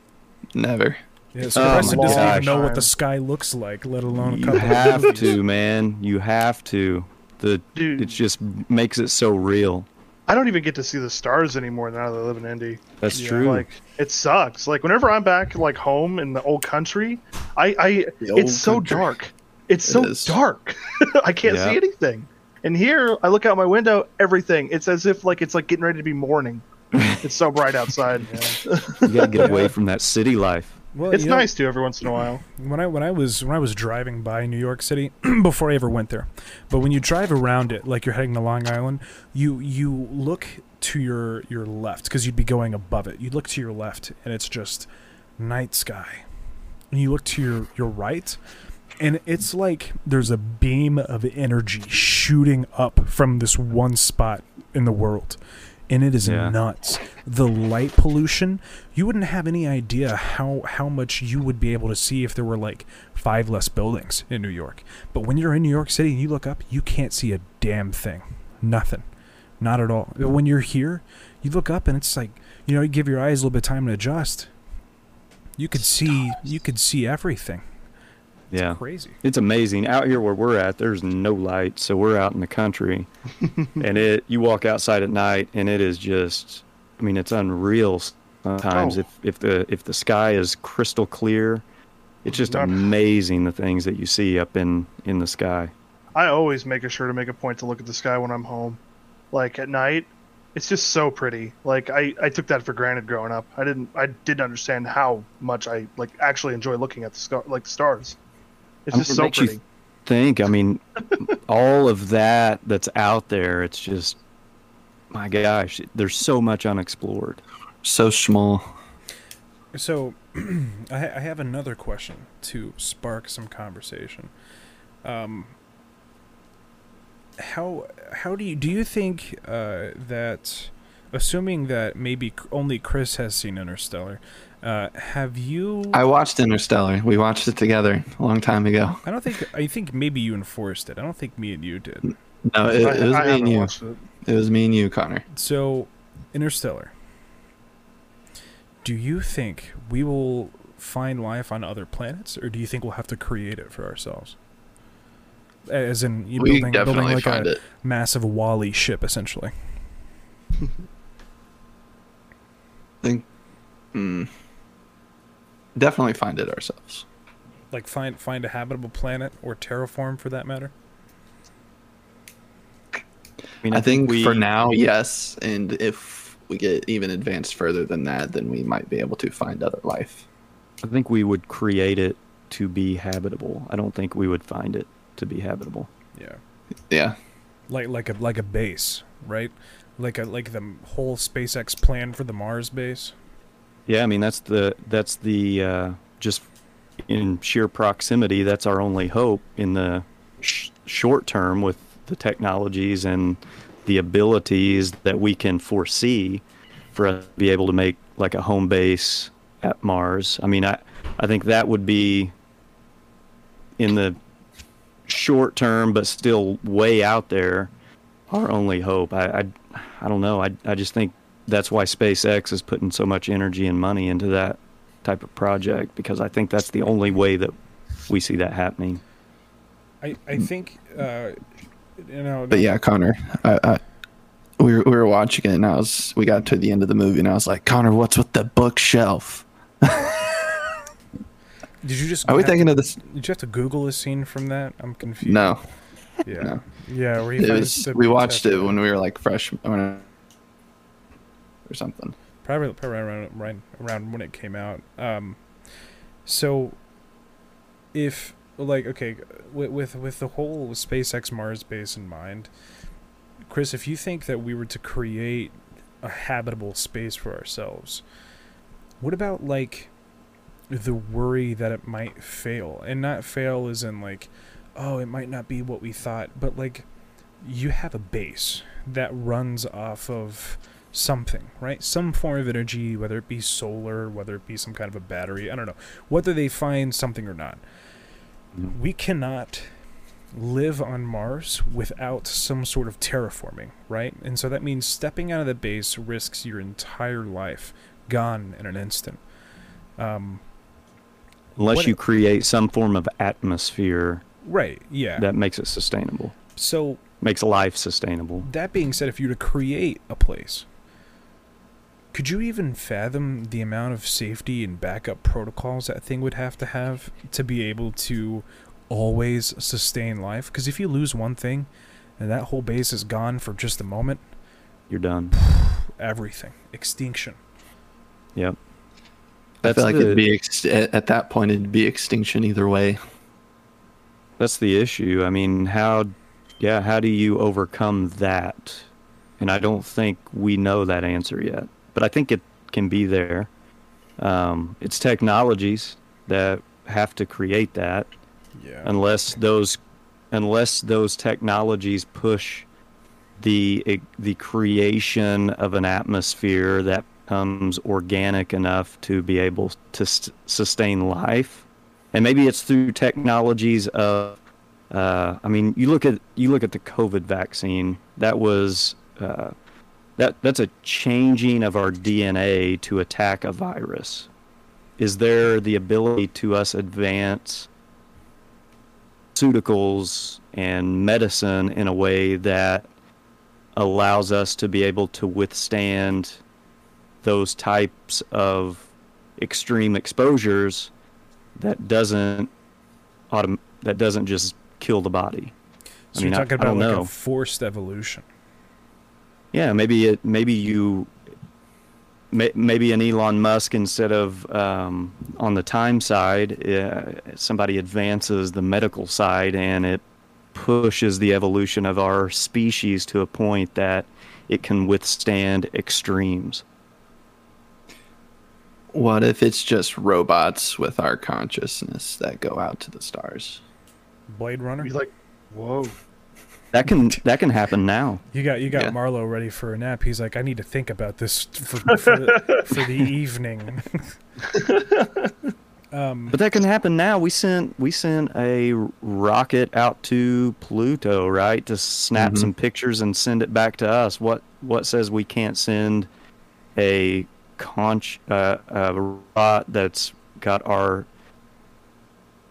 Speaker 2: Never.
Speaker 1: yeah, so
Speaker 4: Oh
Speaker 1: Preston doesn't even know what the sky looks like, let alone a
Speaker 4: You
Speaker 1: couple. of
Speaker 4: have
Speaker 1: movies.
Speaker 4: to, man. You have to. The
Speaker 3: Dude,
Speaker 4: it just makes it so real.
Speaker 3: I don't even get to see the stars anymore now that I live in Indy.
Speaker 4: That's
Speaker 1: Yeah,
Speaker 4: true.
Speaker 3: Like it sucks. Like whenever I'm back like home in the old country, I I
Speaker 2: The old
Speaker 3: it's so
Speaker 2: country.
Speaker 3: dark. It's so
Speaker 2: is.
Speaker 3: dark. I can't
Speaker 4: Yeah.
Speaker 3: see anything. And here I look out my window, everything. It's as if like it's like getting ready to be morning. It's so bright outside.
Speaker 4: you gotta get away from that city life.
Speaker 1: Well,
Speaker 3: It's
Speaker 1: you know,
Speaker 3: nice too every once in a while.
Speaker 1: when I when I was when I was driving by New York City before I ever went there, but when you drive around it like you're heading to Long Island, you you look to your your left because you'd be going above it. You look to your left and it's just night sky, and you look to your your right, and it's like there's a beam of energy shooting up from this one spot in the world. And it is
Speaker 4: Yeah.
Speaker 1: nuts. The light pollution, you wouldn't have any idea how, how much you would be able to see if there were like five less buildings in New York. But when you're in New York City and you look up, you can't see a damn thing. Nothing. Not at all. But When you're here, you look up and it's like, you know, you give your eyes a little bit of time to adjust. You could see you could see everything.
Speaker 4: Yeah.
Speaker 1: Crazy.
Speaker 4: It's amazing. Out here where we're at, there's no light, so we're out in the country. and it you walk outside at night and it is just I mean, it's unreal sometimes uh,
Speaker 3: Oh.
Speaker 4: if if the if the sky is crystal clear. It's just amazing the things that you see up in in the sky.
Speaker 3: I always make a sure to make a point to look at the sky when I'm home. Like at night, it's just so pretty. Like I, I took that for granted growing up. I didn't I didn't understand how much I like actually enjoy looking at the star like the stars. It's
Speaker 4: I mean,
Speaker 3: just
Speaker 4: it
Speaker 3: so
Speaker 4: makes you think. I mean, all of that that's out there, it's just, my gosh, there's so much unexplored.
Speaker 2: So small.
Speaker 1: So, I, I have another question to spark some conversation. Um, how how do you do you think uh, that, assuming that maybe only Chris has seen Interstellar, uh, have you?
Speaker 2: I watched Interstellar. We watched it together a long time ago.
Speaker 1: I don't think I think maybe you enforced it. I don't think me and you did.
Speaker 2: No, it, it was
Speaker 3: I
Speaker 2: me
Speaker 3: haven't
Speaker 2: and you.
Speaker 3: it.
Speaker 2: It was me and you, Connor.
Speaker 1: So, Interstellar. Do you think we will find life on other planets, or do you think we'll have to create it for ourselves? As in, you
Speaker 2: We
Speaker 1: building, building like
Speaker 2: find
Speaker 1: a
Speaker 2: it.
Speaker 1: massive WALL-E ship, essentially.
Speaker 2: think mm, definitely find it ourselves.
Speaker 1: Like find find a habitable planet or terraform for that matter.
Speaker 4: I mean,
Speaker 2: I think
Speaker 4: we,
Speaker 2: for now, yes, and if we get even advanced further than that, then we might be able to find other life.
Speaker 4: I think we would create it to be habitable. I don't think we would find it to be habitable.
Speaker 1: Yeah.
Speaker 2: Yeah,
Speaker 1: Like like a like a base, right? Like a like the whole SpaceX plan for the Mars base.
Speaker 4: Yeah, I mean that's the that's the uh, just in sheer proximity. That's our only hope in the sh- short term with the technologies and the abilities that we can foresee for us to be able to make like a home base at Mars. I mean, I I think that would be in the short term, but still way out there, our only hope. I I, I don't know. I I just think that's why SpaceX is putting so much energy and money into that type of project because I think that's the only way that we see that happening.
Speaker 1: I I think uh, you know.
Speaker 2: but yeah, Connor, I, I we were, we were watching it, and I was we got to the end of the movie, and I was like, Connor, what's with the bookshelf?
Speaker 1: Did you just?
Speaker 2: Are we thinking
Speaker 1: to,
Speaker 2: of this?
Speaker 1: Did you have to Google a scene from that? I'm confused.
Speaker 2: No,
Speaker 1: Yeah.
Speaker 2: no.
Speaker 1: Yeah. Where
Speaker 2: It was we watched it when we were like freshmen or something.
Speaker 1: probably, probably around, right around when it came out. Um, so if like okay, with with with the whole SpaceX Mars base in mind, Chris, if you think that we were to create a habitable space for ourselves, what about like the worry that it might fail, and not fail as in like, oh, it might not be what we thought, but like you have a base that runs off of something, right? Some form of energy, whether it be solar, whether it be some kind of a battery, I don't know. Whether they find something or not. We cannot live on Mars without some sort of terraforming, right? And so that means stepping out of the base risks your entire life gone in an instant. Um,
Speaker 4: Unless you create some form of atmosphere
Speaker 1: right, yeah.
Speaker 4: that makes it sustainable,
Speaker 1: so
Speaker 4: makes life sustainable.
Speaker 1: that being said, if you were to create a place, could you even fathom the amount of safety and backup protocols that thing would have to have to be able to always sustain life? Because if you lose one thing and that whole base is gone for just a moment,
Speaker 4: You're done.
Speaker 1: everything, extinction.
Speaker 4: Yep.
Speaker 2: I feel like
Speaker 4: the-
Speaker 2: it'd be ex- at at that point it'd be extinction either way.
Speaker 4: That's the issue. I mean, how, yeah, how do you overcome that? And I don't think we know that answer yet, but I think it can be there. Um, it's technologies that have to create that,
Speaker 1: Yeah.
Speaker 4: unless those, unless those technologies push the the creation of an atmosphere that becomes organic enough to be able to s sustain life and maybe it's through technologies of uh, I mean you look at you look at the COVID vaccine that was uh, that that's a changing of our DNA to attack a virus is there the ability to us advance pharmaceuticals and medicine in a way that allows us to be able to withstand those types of extreme exposures that doesn't autom- that doesn't just kill the body.
Speaker 1: So
Speaker 4: I mean,
Speaker 1: you're talking
Speaker 4: I
Speaker 1: about
Speaker 4: don't
Speaker 1: like
Speaker 4: know.
Speaker 1: a forced evolution.
Speaker 4: Yeah, maybe it maybe you may, maybe an Elon Musk instead of um, on the time side, uh, somebody advances the medical side and it pushes the evolution of our species to a point that it can withstand extremes.
Speaker 2: What if it's just robots with our consciousness that go out to the stars?
Speaker 1: Blade Runner.
Speaker 3: He's like, whoa.
Speaker 4: That can that can happen now.
Speaker 1: You got you got
Speaker 2: Yeah.
Speaker 1: Marlow ready for a nap. He's like, I need to think about this for for, the, for the evening. um,
Speaker 4: But that can happen now. We sent we sent a rocket out to Pluto, right, to snap
Speaker 2: Mhm.
Speaker 4: some pictures and send it back to us. What what says we can't send a conch uh, a robot that's got our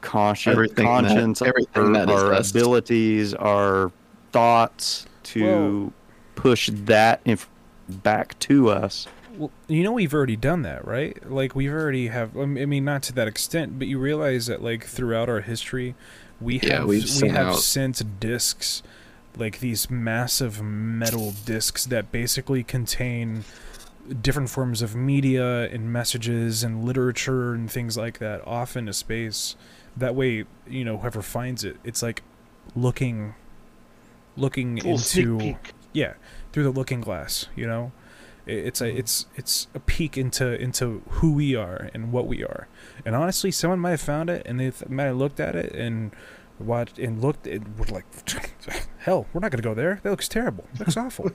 Speaker 4: conscience,
Speaker 2: Everything that- everything
Speaker 4: our,
Speaker 2: that is
Speaker 4: our abilities, our thoughts to
Speaker 1: Well-
Speaker 4: push that inf- back to us.
Speaker 1: Well, you know we've already done that, right? Like we've already have. I mean, not to that extent, but you realize that like throughout our history, we
Speaker 2: Yeah,
Speaker 1: have
Speaker 2: we've
Speaker 1: we
Speaker 2: sent
Speaker 1: have
Speaker 2: out-
Speaker 1: sent discs, like these massive metal discs that basically contain different forms of media and messages and literature and things like that off into space. That way, you know, whoever finds it, it's like looking, looking into yeah through the looking glass you know? It's a it's it's a peek into into who we are and what we are. And honestly someone might have found it and they th- might have looked at it and watched and looked and were like hell we're not gonna go there. That looks terrible. That looks awful.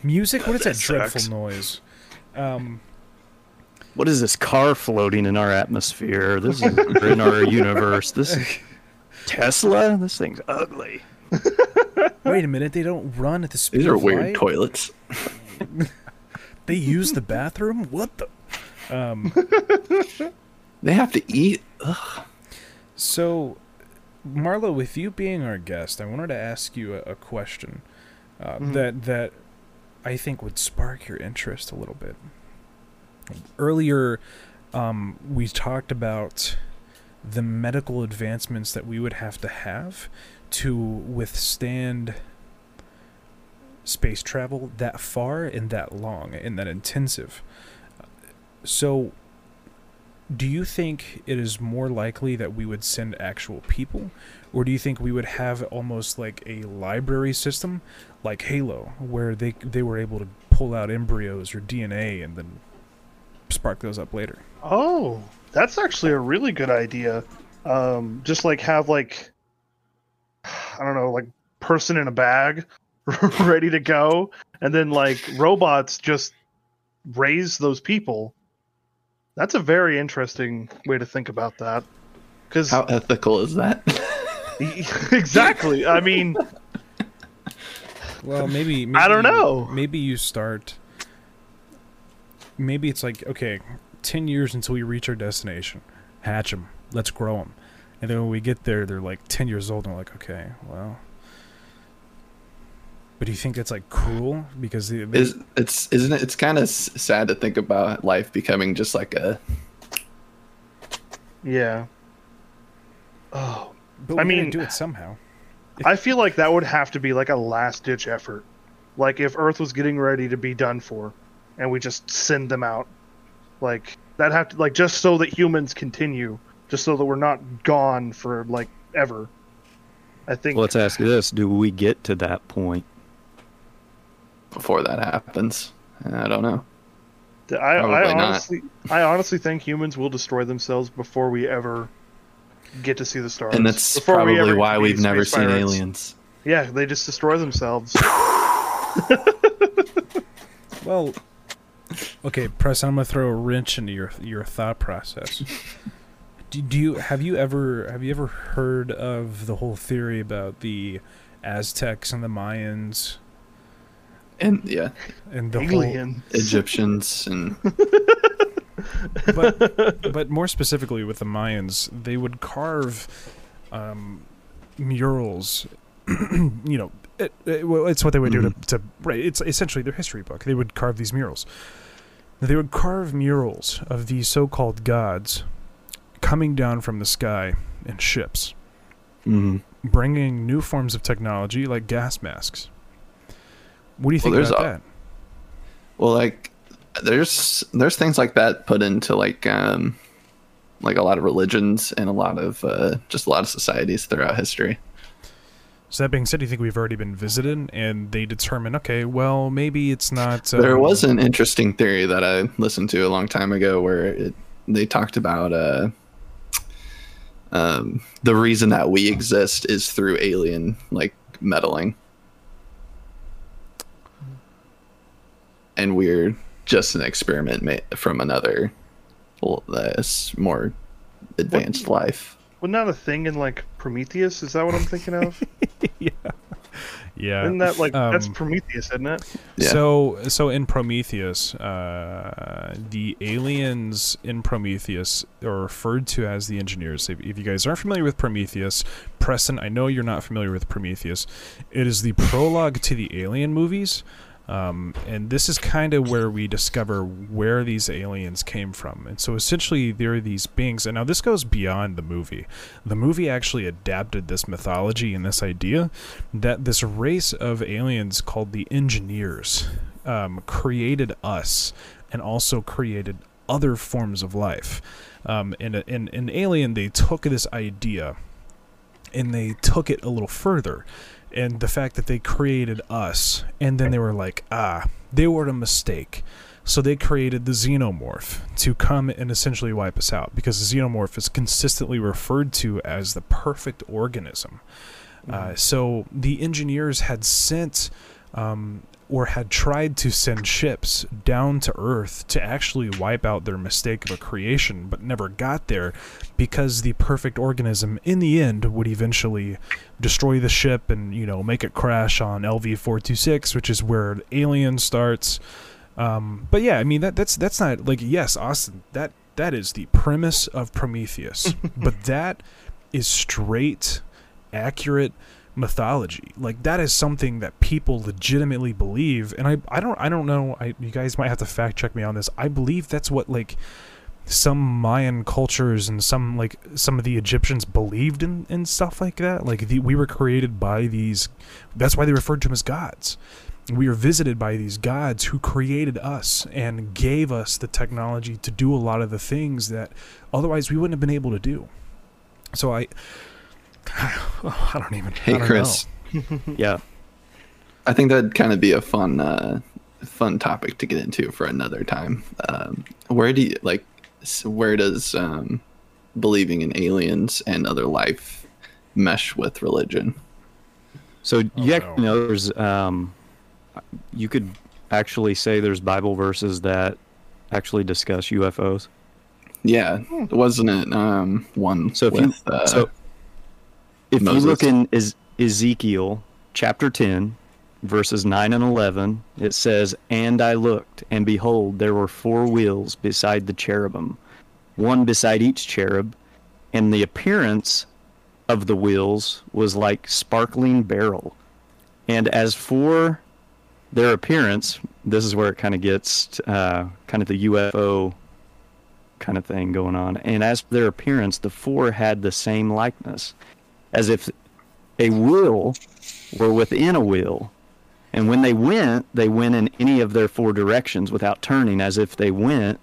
Speaker 1: Music? What is that,
Speaker 3: That
Speaker 1: dreadful noise? Um
Speaker 4: What is this car floating in our atmosphere? This is in our universe. This is Tesla. This thing's ugly.
Speaker 1: Wait a minute they don't run at the speed
Speaker 2: These are
Speaker 1: of
Speaker 2: weird
Speaker 1: light?
Speaker 2: toilets.
Speaker 1: they use the bathroom what the um
Speaker 2: They have to eat. Ugh.
Speaker 1: So, Marlow, with you being our guest, I wanted to ask you a, a question uh,
Speaker 3: Mhm.
Speaker 1: that that I think would spark your interest a little bit. Earlier, um, we talked about the medical advancements that we would have to have to withstand space travel that far and that long and that intensive. So, do you think it is more likely that we would send actual people or do you think we would have almost like a library system like halo where they they were able to pull out embryos or dna and then spark those up later
Speaker 3: Oh, that's actually a really good idea. Um, just like have like I don't know, like person in a bag ready to go, and then like robots just raise those people. That's a very interesting way to think about that. Because
Speaker 2: How ethical is that?
Speaker 3: exactly, I mean,
Speaker 1: well maybe, maybe
Speaker 3: I don't know.
Speaker 1: maybe you start maybe it's like okay 10 years until we reach our destination hatch them let's grow them and then when we get there they're like 10 years old and we're like okay well but do you think that's like cruel because they, they-
Speaker 2: Is it's isn't it? It's kind of sad to think about life becoming just like a.
Speaker 3: yeah. Oh,
Speaker 1: but
Speaker 3: I mean-
Speaker 1: do it somehow
Speaker 3: I feel like that would have to be like a last ditch effort. Like if Earth was getting ready to be done for, and we just send them out, like that have to like just so that humans continue, just so that we're not gone for like ever. I think.
Speaker 4: Well, let's ask you this: Do we get to that point?
Speaker 2: Before that happens, I don't know.
Speaker 3: I, I
Speaker 2: Probably not.
Speaker 3: honestly, I honestly think humans will destroy themselves before we ever get to see the stars.
Speaker 2: And that's
Speaker 3: Before
Speaker 2: probably
Speaker 3: ever
Speaker 2: why we've never seen
Speaker 3: pirates.
Speaker 2: aliens.
Speaker 3: Yeah, they just destroy themselves.
Speaker 1: Well, okay, press. I'm gonna throw a wrench into your your thought process. do, do you have you ever have you ever heard of the whole theory about the Aztecs and the Mayans
Speaker 2: And yeah,
Speaker 1: and the
Speaker 3: Alien.
Speaker 2: Egyptians and?
Speaker 1: But but more specifically with the Mayans, they would carve um, murals. you know, it, it, well, it's what they would do to, to right. It's essentially their history book. They would carve these murals. They would carve murals of these so-called gods coming down from the sky in ships,
Speaker 2: Mhm.
Speaker 1: bringing new forms of technology like gas masks. What do you think
Speaker 2: there's
Speaker 1: about
Speaker 2: a-
Speaker 1: that?
Speaker 2: well, like there's there's things like that put into like um like a lot of religions and a lot of uh, just a lot of societies throughout history.
Speaker 1: So that being said, do you think we've already been visited and they determine, okay, well, maybe it's not.
Speaker 2: There
Speaker 1: um,
Speaker 2: was an interesting theory that I listened to a long time ago where it, they talked about uh, um, the reason that we exist is through alien like meddling, and we're just an experiment ma- from another well, uh, more advanced life.
Speaker 3: Wasn't that a thing in like Prometheus? Is that what I'm thinking of?
Speaker 1: yeah. Yeah.
Speaker 3: Isn't that like that's
Speaker 1: Um,
Speaker 3: Prometheus, isn't it?
Speaker 2: Yeah.
Speaker 1: So, so in Prometheus, uh, the aliens in Prometheus are referred to as the engineers. If, if you guys aren't familiar with Prometheus, Preston, I know you're not familiar with Prometheus. It is the prologue to the Alien movies. Um, and this is kind of where we discover where these aliens came from. And so essentially, there are these beings. And now this goes beyond the movie. The movie actually adapted this mythology and this idea that this race of aliens called the engineers um, created us and also created other forms of life. Um, in, in Alien, they took this idea and they took it a little further and the fact that they created us and then they were like ah they were a mistake. So they created the xenomorph to come and essentially wipe us out because the xenomorph is consistently referred to as the perfect organism. Uh, so the engineers had sent um, or had tried to send ships down to Earth to actually wipe out their mistake of a creation, but never got there because the perfect organism in the end would eventually destroy the ship and, you know, make it crash on LV 426, which is where Alien starts. Um, but yeah, I mean, that that's that's not like, yes, Austin, that that is the premise of Prometheus, but that is straight, accurate mythology. Like that is something that people legitimately believe, and I I don't I don't know. I you guys might have to fact check me on this. I believe that's what like some Mayan cultures and some like some of the Egyptians believed in and stuff like that. Like the, we were created by these. That's why they referred to them as gods. We were visited by these gods who created us and gave us the technology to do a lot of the things that otherwise we wouldn't have been able to do. So I, I don't even. I
Speaker 2: Hey,
Speaker 1: don't
Speaker 2: Chris.
Speaker 4: Yeah.
Speaker 2: I think that'd kind of be a fun, uh, fun topic to get into for another time. Um, where do you like? Where does um, believing in aliens and other life mesh with religion?
Speaker 4: So you
Speaker 1: no.
Speaker 4: actually know there's um, you could actually say there's Bible verses that actually discuss UFOs.
Speaker 2: Yeah, wasn't it um, one
Speaker 4: So if
Speaker 2: with?
Speaker 4: you
Speaker 2: uh,
Speaker 4: so if
Speaker 2: Moses.
Speaker 4: you look in Ezekiel chapter 10 verses 9 and 11 it says and I looked and behold there were four wheels beside the cherubim one beside each cherub and the appearance of the wheels was like sparkling beryl and as for their appearance this is where it kind of gets uh, kind of the UFO kind of thing going on and as for their appearance the four had the same likeness as if a wheel were within a wheel. And when they went, they went in any of their four directions without turning, as if they went,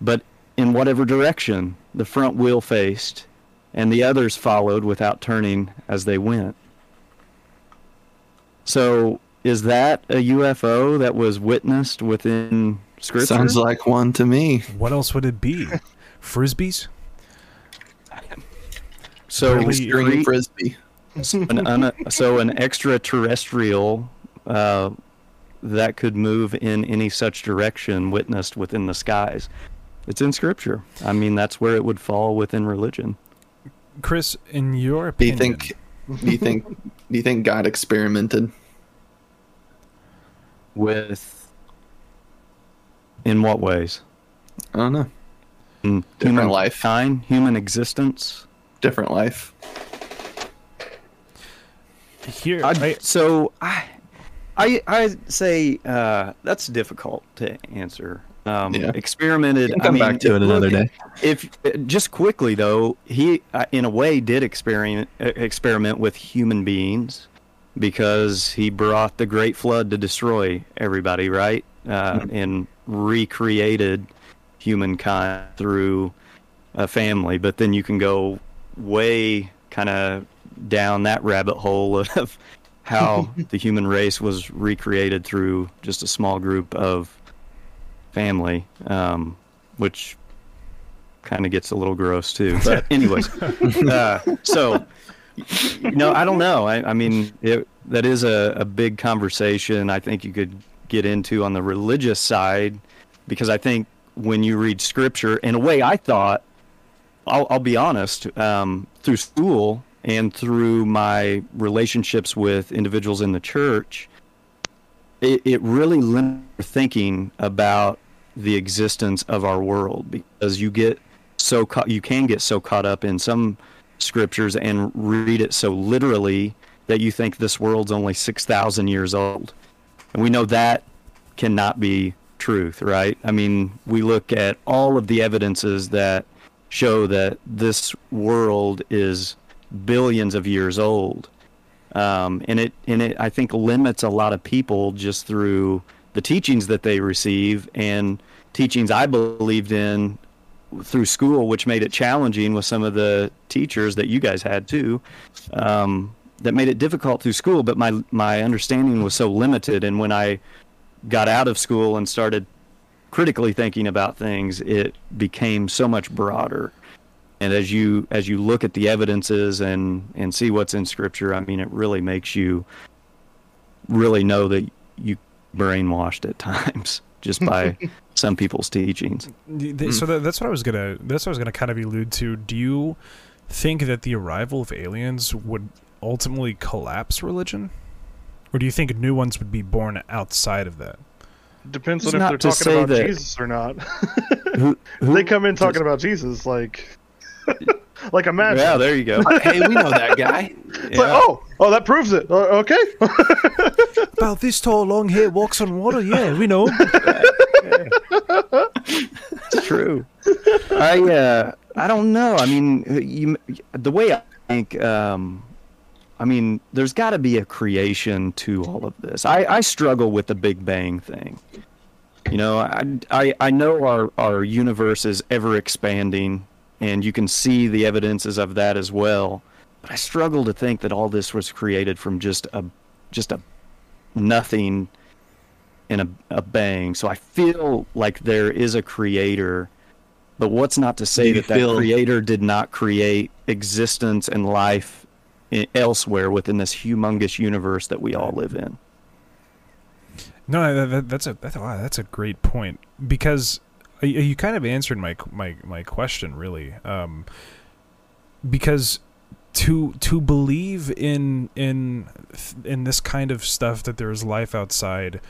Speaker 4: but in whatever direction the front wheel faced, and the others followed without turning as they went. So, is that a UFO that was witnessed within Scripture?
Speaker 2: sounds like one to me.
Speaker 1: What else would it be? Frisbees?
Speaker 4: So,
Speaker 1: Really-
Speaker 2: String
Speaker 4: three-
Speaker 2: frisbee.
Speaker 4: an un, so an extraterrestrial uh, that could move in any such direction witnessed within the skies. It's in scripture. I mean, that's where it would fall within religion.
Speaker 1: Chris, in your opinion,
Speaker 2: Do you
Speaker 1: opinion,
Speaker 2: think? Do you think? Do you think God experimented?
Speaker 4: With in what ways?
Speaker 2: I don't know.
Speaker 4: In
Speaker 2: Different
Speaker 4: human
Speaker 2: life.
Speaker 4: kind, human existence.
Speaker 2: Different life.
Speaker 1: here,
Speaker 4: I'd-
Speaker 1: I,
Speaker 4: so I, I, I say uh, that's difficult to answer. Um,
Speaker 2: Yeah.
Speaker 4: Experimented.
Speaker 2: We can
Speaker 4: I
Speaker 2: come
Speaker 4: mean,
Speaker 2: back to it another
Speaker 4: look,
Speaker 2: day.
Speaker 4: if just quickly though he uh, in a way did experiment uh, experiment with human beings because he brought the great flood to destroy everybody right uh, and recreated humankind through a family but then you can go way kind of down that rabbit hole of how the human race was recreated through just a small group of family um, which kind of gets a little gross too. But anyways, uh, so no, I don't know. I, I mean, it, that is a, a big conversation. I think you could get into on the religious side because I think when you read scripture, in a way, I thought, I'll, I'll be honest, um, through school and through my relationships with individuals in the church, it, it really limits thinking about the existence of our world because you get so caught, you can get so caught up in some scriptures and read it so literally that you think this world's only 6,000 years old. and we know that cannot be truth, right? I mean, we look at all of the evidences that show that this world is billions of years old, um, and it and it I think limits a lot of people just through the teachings that they receive and teachings I believed in through school, which made it challenging with some of the teachers that you guys had too. Um, that made it difficult through school, but my my understanding was so limited. And when I got out of school and started critically thinking about things, it became so much broader. And as you as you look at the evidences and and see what's in Scripture, I mean, it really makes you really know that you brainwashed at times just by some people's teachings.
Speaker 1: So hmm. that, that's what I was gonna. That's what I was gonna kind of allude to. Do you think that the arrival of aliens would ultimately collapse religion, or do you think new ones would be born outside of that?
Speaker 3: Depends
Speaker 4: It's
Speaker 3: on if they're talking about
Speaker 4: that-
Speaker 3: Jesus or not.
Speaker 4: Who,
Speaker 3: they come in talking about Jesus, like, like imagine.
Speaker 4: yeah, there you go.
Speaker 2: hey, we know that guy.
Speaker 3: It's like, oh, oh, that proves it. Uh, okay.
Speaker 1: About this tall, long hair, walks on water. Yeah, we know.
Speaker 4: It's true. I uh, I don't know. I mean, you, the way I think, um, I mean, there's got to be a creation to all of this. I, I struggle with the Big Bang thing. You know, I, I, I know our, our universe is ever expanding, and you can see the evidences of that as well. But I struggle to think that all this was created from just a just a nothing in a, a bang. So I feel like there is a creator, but what's not to say that
Speaker 2: feel-
Speaker 4: that creator did not create existence and life elsewhere within this humongous universe that we all live in?
Speaker 1: No, that, that, that's a that's a wow, that's a great point because you you kind of answered my my my question really. Um, because to to believe in in in this kind of stuff that there is life outside,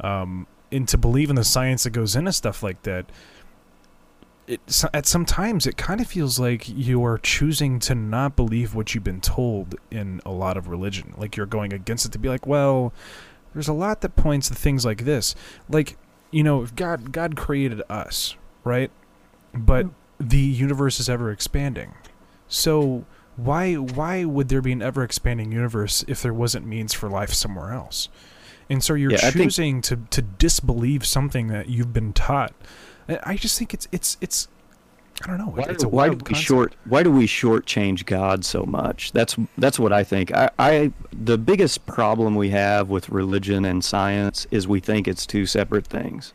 Speaker 1: um, and to believe in the science that goes into stuff like that. It, at some times it kind of feels like you are choosing to not believe what you've been told in a lot of religion. Like you're going against it to be like well there's a lot that points to things like this. Like you know god god created us right? But hmm. the universe is ever expanding. So why why would there be an ever expanding universe if there wasn't means for life somewhere else? And so you're
Speaker 4: Yeah, I think-
Speaker 1: choosing to to disbelieve something that you've been taught I- just think it's it's it's i don't know
Speaker 4: Why,
Speaker 1: it's a
Speaker 4: why do we
Speaker 1: concept.
Speaker 4: short? Why do we shortchange God so much? That's that's what I think. I, I the biggest problem we have with religion and science is we think it's two separate things,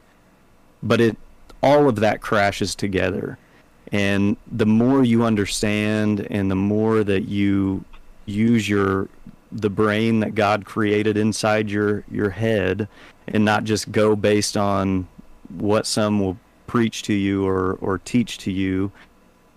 Speaker 4: but it all of that crashes together, and the more you understand, and the more that you use your the brain that God created inside your your head, and not just go based on what some will preach to you or, or teach to you,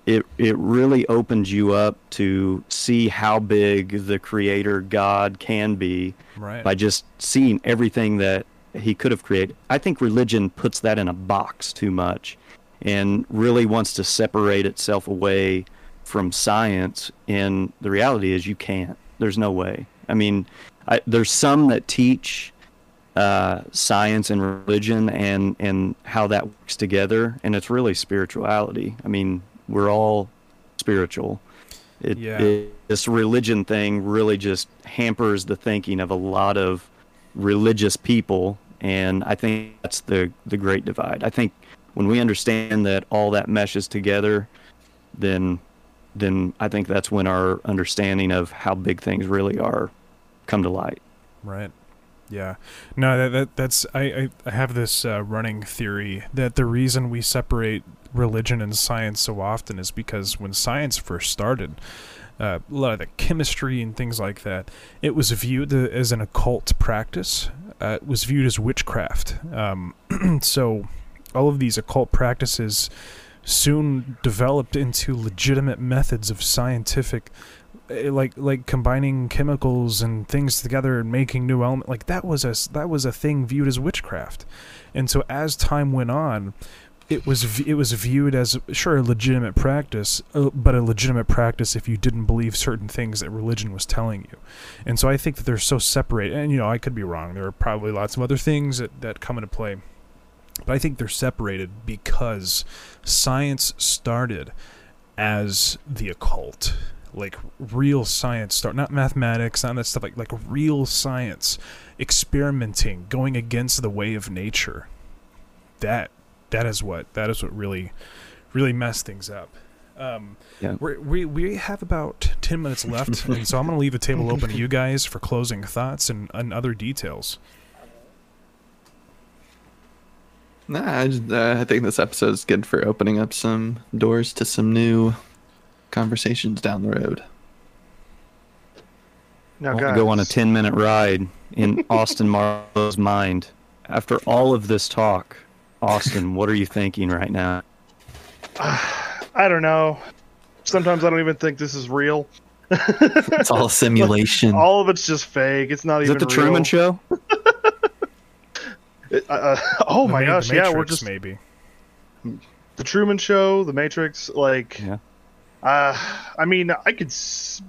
Speaker 4: it it really opens you up to see how big the creator God can be
Speaker 1: right
Speaker 4: by just seeing everything that he could have created. I think religion puts that in a box too much and really wants to separate itself away from science and the reality is you can't. There's no way. I mean, I, there's some that teach uh, science and religion and and how that works together, and it's really spirituality. I mean, we're all spiritual. It,
Speaker 1: Yeah.
Speaker 4: it- this religion thing really just hampers the thinking of a lot of religious people, and I think that's the the great divide. I think when we understand that all that meshes together, then then I think that's when our understanding of how big things really are come to light.
Speaker 1: Right. Yeah. No, that, that that's I, I, have this uh, running theory that the reason we separate religion and science so often is because when science first started, uh, a lot of the chemistry and things like that, it was viewed as an occult practice. Uh, it was viewed as witchcraft. Um, so, all of these occult practices soon developed into legitimate methods of scientific like like combining chemicals and things together and making new element like that was a that was a thing viewed as witchcraft and so as time went on it was it was viewed as sure a legitimate practice, uh, but a legitimate practice if you didn't believe certain things that religion was telling you. And so I think that they're so separated. And you know, I could be wrong. There are probably lots of other things that that come into play. But I think they're separated because science started as the occult. Like real science start not mathematics, not that stuff like like real science, experimenting, going against the way of nature. That that is what that is what really really messed things up. Um,
Speaker 4: Yeah.
Speaker 1: we we have about ten minutes left, and so I'm going to leave the table open to you guys for closing thoughts and, and other details.
Speaker 2: Nah, I, just, uh, I think this episode is good for opening up some doors to some new conversations down the road.
Speaker 3: Now,
Speaker 4: I want
Speaker 3: guys,
Speaker 4: to go on a 10 minute ride in Austin Marlow's mind. After all of this talk, Austin, what are you thinking right now?
Speaker 3: I don't know. Sometimes I don't even think this is real.
Speaker 2: It's all a simulation.
Speaker 3: All of it's just fake. It's not
Speaker 4: Is
Speaker 3: even
Speaker 4: it the
Speaker 3: real.
Speaker 4: Truman Show?
Speaker 3: It- uh, uh, oh
Speaker 1: The
Speaker 3: my gosh!
Speaker 1: the
Speaker 3: yeah, we're just
Speaker 1: maybe.
Speaker 3: the Truman Show, the Matrix. Like,
Speaker 4: Yeah.
Speaker 3: Uh, I mean, I could. S-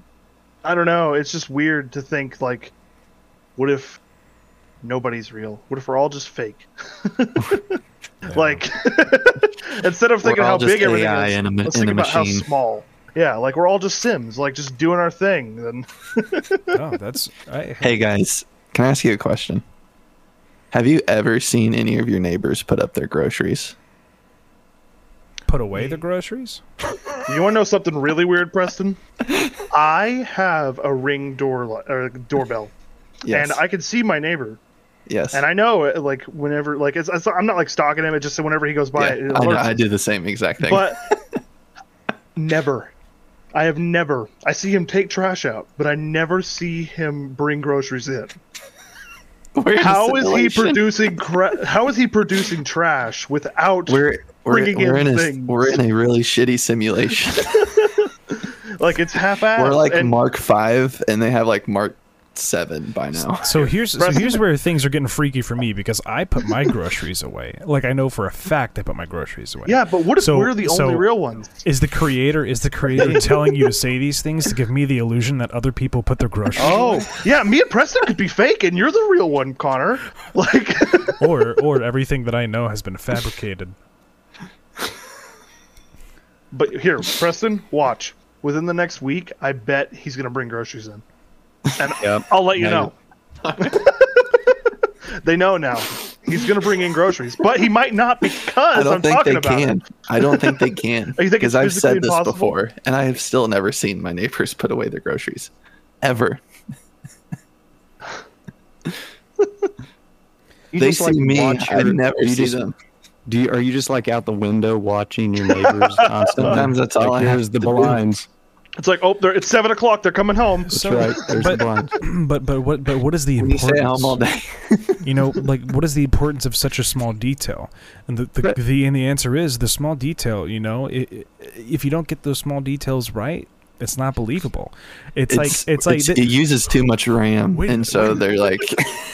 Speaker 3: I don't know. It's just weird to think like, what if nobody's real? What if we're all just fake? Like, instead of thinking how
Speaker 2: all just
Speaker 3: big everything is,
Speaker 2: in a
Speaker 3: let's
Speaker 2: in
Speaker 3: think
Speaker 2: a
Speaker 3: about how small. Yeah, like we're all just Sims, like just doing our thing. Then
Speaker 1: oh, that's I,
Speaker 2: Hey guys, can I ask you a question? Have you ever seen any of your neighbors put up their groceries?
Speaker 1: put away the groceries.
Speaker 3: You want to know something really weird, Preston? I have a ring door li- or doorbell,
Speaker 2: Yes.
Speaker 3: and I can see my neighbor,
Speaker 2: yes.
Speaker 3: and I know uh, like whenever like it's, it's I'm not like stalking him. It just whenever he goes by,
Speaker 2: Yeah,
Speaker 3: it
Speaker 2: I, know,
Speaker 3: alerts
Speaker 2: I
Speaker 3: me.
Speaker 2: do the same exact thing.
Speaker 3: But never, I have never. I see him take trash out, but I never see him bring groceries in.
Speaker 2: We're in a
Speaker 3: How is he
Speaker 2: simulation.
Speaker 3: producing? Cra- how is he producing trash without
Speaker 2: We're we're, we're
Speaker 3: in
Speaker 2: in a we're in a really shitty simulation.
Speaker 3: like it's half-assed?
Speaker 2: we're like
Speaker 3: and-
Speaker 2: Mark Five, and they have like Mark Seven by now.
Speaker 1: So here's so here's where things are getting freaky for me because I put my groceries away. Like I know for a fact I put my groceries away.
Speaker 3: Yeah, but what if
Speaker 1: So-
Speaker 3: we're the
Speaker 1: so-
Speaker 3: only real ones?
Speaker 1: Is the creator is the creator telling you to say these things to give me the illusion that other people put their groceries oh, away?
Speaker 3: Oh, yeah, me and Preston could be fake, and you're the real one, Connor. Like,
Speaker 1: or or everything that I know has been fabricated.
Speaker 3: But here, Preston, watch. Within the next week, I bet he's gonna bring groceries in, and
Speaker 4: Yep.
Speaker 3: I'll let you
Speaker 4: Yeah.
Speaker 3: know. they know now. He's gonna bring in groceries, but he might not because I
Speaker 2: don't
Speaker 3: I'm
Speaker 2: think they can.
Speaker 3: it.
Speaker 2: I don't think they can. Because I've said this
Speaker 3: impossible?
Speaker 2: before, and I have still never seen my neighbors put away their groceries, ever. They see
Speaker 4: like,
Speaker 2: me. I never see
Speaker 4: just-
Speaker 2: them.
Speaker 4: Do you, are you just like out the window watching your neighbors constantly?
Speaker 2: Sometimes that's all
Speaker 4: like,
Speaker 2: I have
Speaker 4: Here's the
Speaker 2: to do.
Speaker 4: blinds.
Speaker 3: It's like, oh, they're, it's seven o'clock. They're coming home.
Speaker 4: That's
Speaker 1: So-
Speaker 4: right. There's
Speaker 1: but-
Speaker 4: the blinds.
Speaker 1: But but what but what is the
Speaker 2: When you stay
Speaker 1: importance?
Speaker 2: home all day.
Speaker 1: you know, like what is the importance of such a small detail? And the the,
Speaker 4: Right.
Speaker 1: the and the answer is the small detail. You know, i i if you don't get those small details right, it's not believable. It's, like it's like
Speaker 2: it uses too much RAM,
Speaker 1: Wait,
Speaker 2: and so
Speaker 1: wait.
Speaker 2: they're like,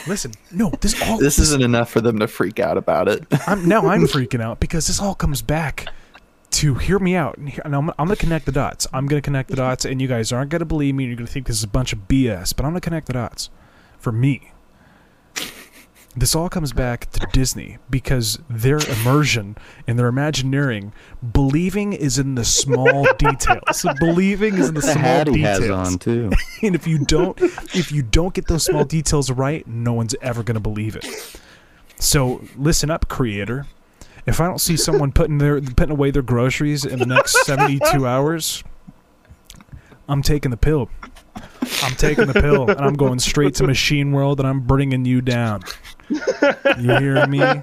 Speaker 1: listen, no, this all
Speaker 2: this isn't enough for them to freak out about it.
Speaker 1: I'm now I'm freaking out because this all comes back to hear me out, and, and I'm, I'm gonna connect the dots. I'm gonna connect the dots, and you guys aren't gonna believe me. You're gonna think this is a bunch of BS, but I'm gonna connect the dots for me. This all comes back to Disney because their immersion and their Imagineering, believing is in the small details. Believing is in the
Speaker 4: The
Speaker 1: small details.
Speaker 4: has on too.
Speaker 1: and if you don't if you don't get those small details right no one's ever going to believe it so listen up creator if i don't see someone putting their putting away their groceries in the next 72 hours i'm taking the pill i'm taking the pill and i'm going straight to machine world and i'm bringing you down you hear me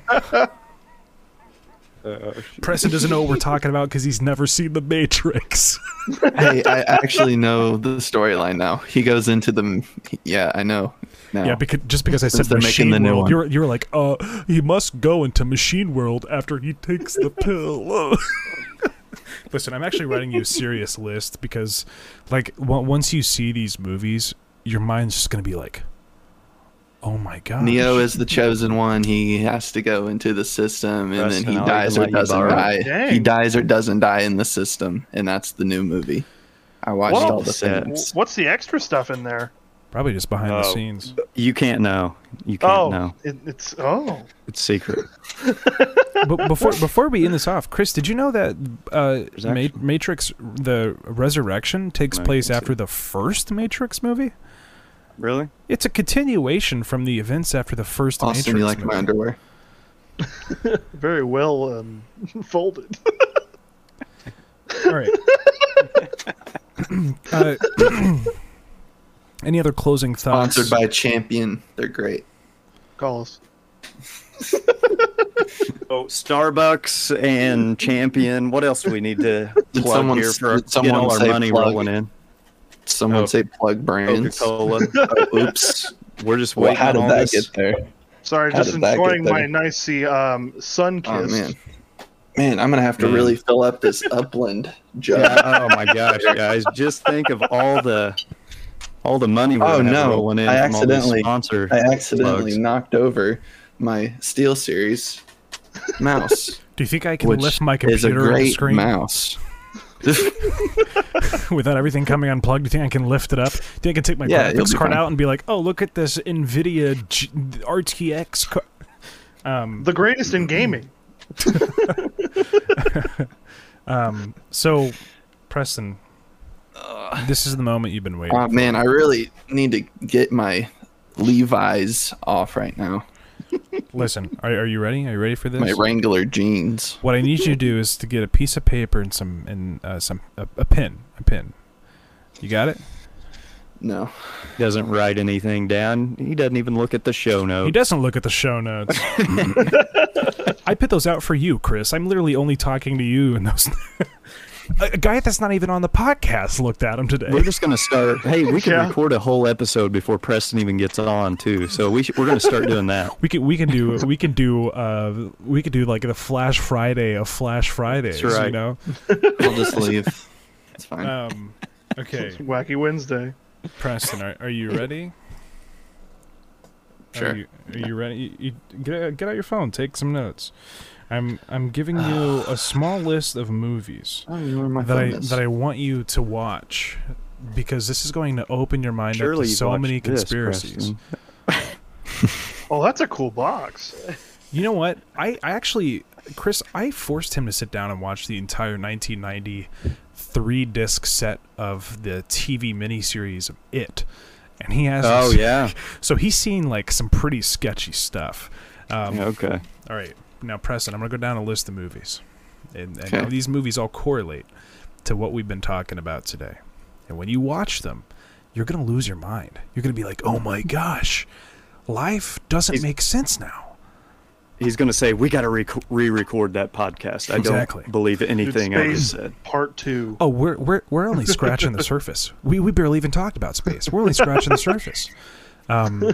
Speaker 1: preston doesn't know what we're talking about because he's never seen the matrix
Speaker 2: hey, I actually know the storyline now. He goes into the. Yeah, I know. Now.
Speaker 1: Yeah, because just because I said
Speaker 2: they're making
Speaker 1: machine
Speaker 2: the new
Speaker 1: world,
Speaker 2: one.
Speaker 1: you're you're like, uh, he must go into machine world after he takes the pill. Listen, I'm actually writing you a serious list because, like, w- once you see these movies, your mind's just gonna be like, Oh my god.
Speaker 2: Neo is the chosen one. He has to go into the system, and
Speaker 4: Preston,
Speaker 2: then he
Speaker 4: I'll
Speaker 2: dies or doesn't
Speaker 4: borrow
Speaker 2: die.
Speaker 3: Dang.
Speaker 2: He dies or doesn't die in the system, and that's the new movie. I watched
Speaker 3: What?
Speaker 2: all the
Speaker 4: Set.
Speaker 2: things.
Speaker 3: What's the extra stuff in there?
Speaker 1: Probably just behind the
Speaker 4: Oh.
Speaker 1: scenes.
Speaker 4: You can't know. You can't
Speaker 3: oh,
Speaker 4: know.
Speaker 3: it, it's oh.
Speaker 4: It's secret.
Speaker 1: but before before we end this off, Chris, did you know that uh, Ma-
Speaker 4: actually-
Speaker 1: Matrix: The Resurrection takes
Speaker 4: I
Speaker 1: place after the first Matrix movie?
Speaker 4: Really?
Speaker 1: It's a continuation from the events after the first
Speaker 2: Austin,
Speaker 1: Matrix
Speaker 2: you like
Speaker 1: movie.
Speaker 2: my underwear?
Speaker 3: Very well um, folded.
Speaker 1: All right. uh, any other closing thoughts?
Speaker 2: Sponsored by Champion. They're great.
Speaker 3: Call us.
Speaker 4: Oh, Starbucks and Champion. What else do we need to plug
Speaker 2: someone-
Speaker 4: here for
Speaker 2: did
Speaker 4: get
Speaker 2: someone
Speaker 4: all our money
Speaker 2: plug?
Speaker 4: rolling in?
Speaker 2: Someone
Speaker 4: Oh.
Speaker 2: say plug brands.
Speaker 4: Coca-Cola.
Speaker 2: Oh, oops.
Speaker 4: We're just waiting.
Speaker 2: Well,
Speaker 4: waiting
Speaker 2: how did
Speaker 4: all
Speaker 2: that
Speaker 4: this.
Speaker 2: get there?
Speaker 3: Sorry,
Speaker 2: How
Speaker 3: just
Speaker 2: did that get
Speaker 3: enjoying my
Speaker 2: there?
Speaker 3: nice um, Sunkist.
Speaker 2: Oh man, man, I'm gonna have to
Speaker 4: Man.
Speaker 2: really fill up this upland jug.
Speaker 4: Yeah, oh my gosh, guys! Just think of all the all the money we're
Speaker 2: Oh,
Speaker 4: gonna have
Speaker 2: no.
Speaker 4: rolling in
Speaker 2: I
Speaker 4: from all these
Speaker 2: accidentally-
Speaker 4: sponsor.
Speaker 2: I accidentally
Speaker 4: plugs.
Speaker 2: knocked over my SteelSeries mouse,
Speaker 1: Do you think I can lift my computer
Speaker 2: is a
Speaker 1: computer on the
Speaker 2: great
Speaker 1: screen
Speaker 2: mouse.
Speaker 1: without everything coming unplugged? Do you think I can lift it up? Do you think I can take my
Speaker 2: Yeah, you'll
Speaker 1: graphics card
Speaker 2: fine.
Speaker 1: out and be like, "Oh, look at this Nvidia G- RTX"? Car- um,
Speaker 3: The greatest in gaming.
Speaker 1: um, so, Preston, this is the moment you've been waiting.
Speaker 2: Oh man, I really need to get my Levi's off right now.
Speaker 1: Listen, are, are you ready? Are you ready for this?
Speaker 2: My Wrangler jeans.
Speaker 1: What I need you to do is to get a piece of paper and some and uh, some a, a pen, a pin. You got it?
Speaker 2: No,
Speaker 4: doesn't write anything down. He doesn't even look at the show notes.
Speaker 1: He doesn't look at the show notes. I put those out for you, Chris. I'm literally only talking to you and those. A, a guy that's not even on the podcast looked at him today.
Speaker 4: We're just gonna start. Hey, we can
Speaker 3: Yeah.
Speaker 4: record a whole episode before Preston even gets on too. So we should, we're gonna start doing that.
Speaker 1: We can we can do we can do uh we could do like the Flash Friday of Flash Fridays.
Speaker 4: That's right.
Speaker 1: You know.
Speaker 2: I'll just leave. It's fine.
Speaker 1: Um. Okay,
Speaker 3: Wacky Wednesday.
Speaker 1: Preston, are, are you ready?
Speaker 2: Sure.
Speaker 1: Are you, are you ready? You, you, get get out your phone. Take some notes. I'm I'm giving you a small list of movies
Speaker 2: I don't know where my
Speaker 1: that I
Speaker 2: is.
Speaker 1: that I want you to watch because this is going to open your mind up to so many conspiracies.
Speaker 4: Preston.
Speaker 3: Oh, that's a cool box.
Speaker 1: You know what? I, I actually, Chris, I forced him to sit down and watch the entire 1990 three disc set of the TV miniseries of It. And he has.
Speaker 4: Oh yeah.
Speaker 1: So he's seen like some pretty sketchy stuff. Um,
Speaker 4: Okay.
Speaker 1: All right. Now, Preston, I'm going to go down a list of movies. And, and
Speaker 2: Okay.
Speaker 1: these movies all correlate to what we've been talking about today. And when you watch them, you're going to lose your mind. You're going to be like, oh my gosh, life doesn't
Speaker 4: He's-
Speaker 1: make sense now.
Speaker 4: He's gonna say we got to re-record that podcast. I
Speaker 1: Exactly.
Speaker 4: don't believe anything I just said.
Speaker 3: Part two.
Speaker 1: Oh, we're we're we're only scratching the surface. We we barely even talked about space. We're only scratching the surface. Um,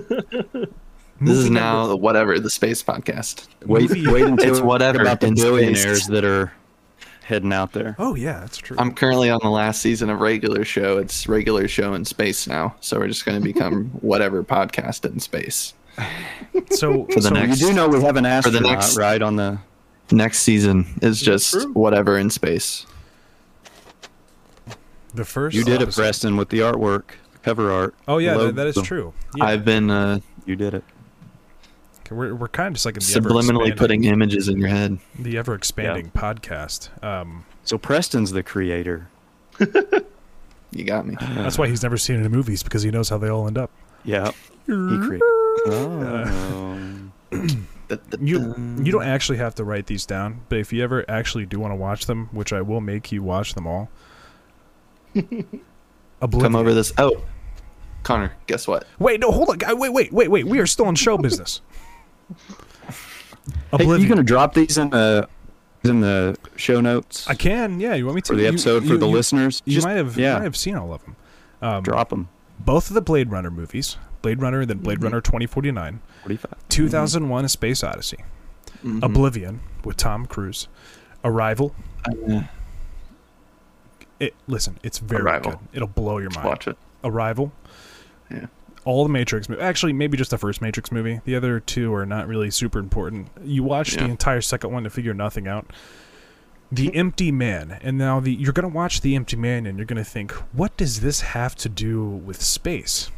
Speaker 2: this
Speaker 1: movie
Speaker 2: is
Speaker 1: number-
Speaker 2: now the whatever the space podcast.
Speaker 4: Wait,
Speaker 1: Movie-
Speaker 4: wait until
Speaker 2: It's
Speaker 4: we talk
Speaker 2: whatever
Speaker 4: about the billionaires that are heading out there.
Speaker 1: Oh yeah, that's true.
Speaker 2: I'm currently on the last season of regular show. It's regular show in space now, so we're just going to become whatever podcast in space.
Speaker 1: so
Speaker 2: for the
Speaker 1: so
Speaker 2: next-
Speaker 4: You do know we have an
Speaker 2: For the
Speaker 4: astronaut,
Speaker 2: next-
Speaker 4: right? On the
Speaker 2: Next season is just
Speaker 3: true?
Speaker 2: whatever in space.
Speaker 1: the first.
Speaker 4: you did it,
Speaker 1: episode-
Speaker 4: Preston, with the artwork, cover art.
Speaker 1: Oh yeah, that, that is true. Yeah,
Speaker 2: I've been uh,
Speaker 4: You did it.
Speaker 1: We're we're kind of just like in
Speaker 2: subliminally putting images in your head.
Speaker 1: the ever expanding podcast. Um,
Speaker 4: So Preston's the creator.
Speaker 2: You got me.
Speaker 1: that's why he's never seen it in movies because he knows how they all end up.
Speaker 4: Yeah, he created. Oh.
Speaker 1: You you don't actually have to write these down, but if you ever actually do want to watch them, which I will make you watch them all. Oblivion.
Speaker 2: Come over this. Oh, Connor, guess what?
Speaker 1: Wait, no, hold on. Wait, wait, wait, wait. We are still in show business.
Speaker 4: Hey, you gonna drop these in the in the show notes
Speaker 1: I can. Yeah, you want me to
Speaker 4: for the
Speaker 1: You-
Speaker 4: episode for
Speaker 1: you-
Speaker 4: the
Speaker 1: you-
Speaker 4: listeners?
Speaker 1: You
Speaker 4: Just-
Speaker 1: might have.
Speaker 4: yeah.
Speaker 1: You might have seen all of them. Um,
Speaker 4: drop them.
Speaker 1: both of the Blade Runner movies. Blade Runner, and then Blade
Speaker 4: Mhm.
Speaker 1: Runner 2049,
Speaker 4: Forty-five.
Speaker 1: 2001: A Space Odyssey,
Speaker 2: Mhm.
Speaker 1: Oblivion with Tom Cruise, Arrival.
Speaker 2: Uh,
Speaker 1: It listen, it's very
Speaker 2: Arrival.
Speaker 1: good. It'll blow your mind.
Speaker 2: watch it.
Speaker 1: Arrival.
Speaker 2: Yeah.
Speaker 1: All the Matrix movies. Actually, maybe just the first Matrix movie. The other two are not really super important. You watch the entire second one to figure nothing out. The Empty Man, and now the you're gonna watch the Empty Man, and you're gonna think, what does this have to do with space?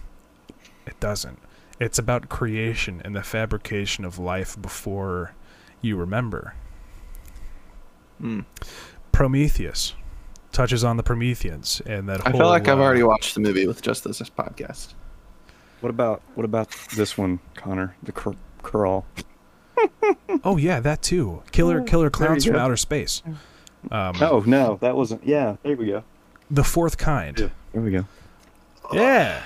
Speaker 1: It doesn't. It's about creation and the fabrication of life before you remember.
Speaker 2: Hmm.
Speaker 1: Prometheus touches on the Prometheans and that
Speaker 2: I
Speaker 1: whole.
Speaker 2: feel like I've
Speaker 1: uh,
Speaker 2: already watched the movie with just this podcast.
Speaker 4: What about what about this one, Connor? The cr- crawl.
Speaker 1: Oh yeah, that too. Killer Killer Klowns from. Outer Space. Um,
Speaker 4: Oh no, that wasn't. Yeah, there we go.
Speaker 1: The fourth kind.
Speaker 4: Yeah. There we go.
Speaker 1: Yeah.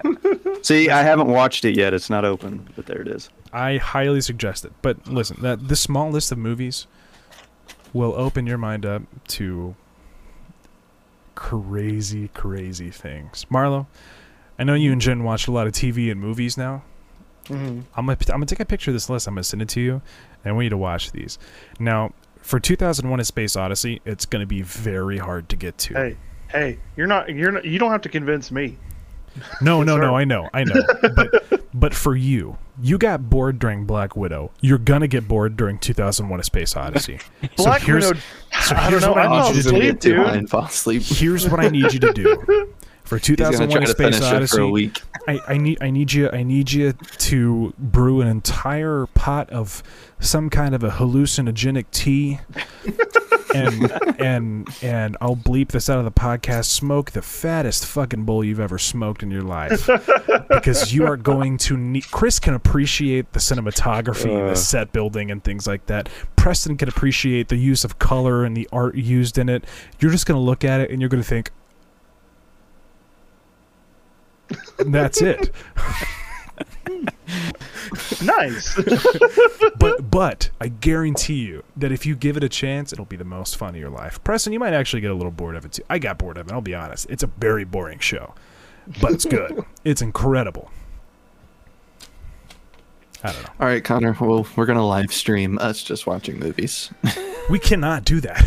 Speaker 4: See, I haven't watched it yet. It's not open, but there it is.
Speaker 1: I highly suggest it. But listen, that this small list of movies will open your mind up to crazy, crazy things. Marlow, I know you and Jen watch a lot of TV and movies now.
Speaker 3: Mhm.
Speaker 1: I'm gonna I'm gonna take a picture of this list. I'm gonna send it to you, and I want you to watch these. Now, for 2001: A Space Odyssey, it's gonna be very hard to get to.
Speaker 3: Hey, hey, you're not. You're not. You don't have to convince me.
Speaker 1: No, no, no. I know, I know. but but for you, you got bored during Black Widow. You're gonna get bored during 2001: A Space Odyssey.
Speaker 3: Black
Speaker 1: so here's,
Speaker 3: Widow.
Speaker 1: So
Speaker 3: I don't
Speaker 1: here's
Speaker 3: know.
Speaker 1: what I
Speaker 3: I
Speaker 1: need you to do.
Speaker 2: gonna
Speaker 3: asleep,
Speaker 2: get too
Speaker 3: dude.
Speaker 2: and fall asleep.
Speaker 1: Here's what I need you to do. For
Speaker 2: He's
Speaker 1: 2001: A Space
Speaker 2: finish for a
Speaker 1: Odyssey,
Speaker 2: week.
Speaker 1: I, I need I need you I need you to brew an entire pot of some kind of a hallucinogenic tea, and and and I'll bleep this out of the podcast. Smoke the fattest fucking bowl you've ever smoked in your life, because you are going to need. Chris can appreciate the cinematography,
Speaker 4: Uh.
Speaker 1: the set building, and things like that. Preston can appreciate the use of color and the art used in it. You're just gonna look at it and you're gonna think. That's it.
Speaker 3: Nice.
Speaker 1: but but I guarantee you that if you give it a chance, it'll be the most fun of your life. Preston, you might actually get a little bored of it too. I got bored of it. I'll be honest. It's a very boring show, but it's good. it's incredible. I don't know.
Speaker 2: All right, Connor. Well, we're gonna live stream us just watching movies.
Speaker 1: We cannot do that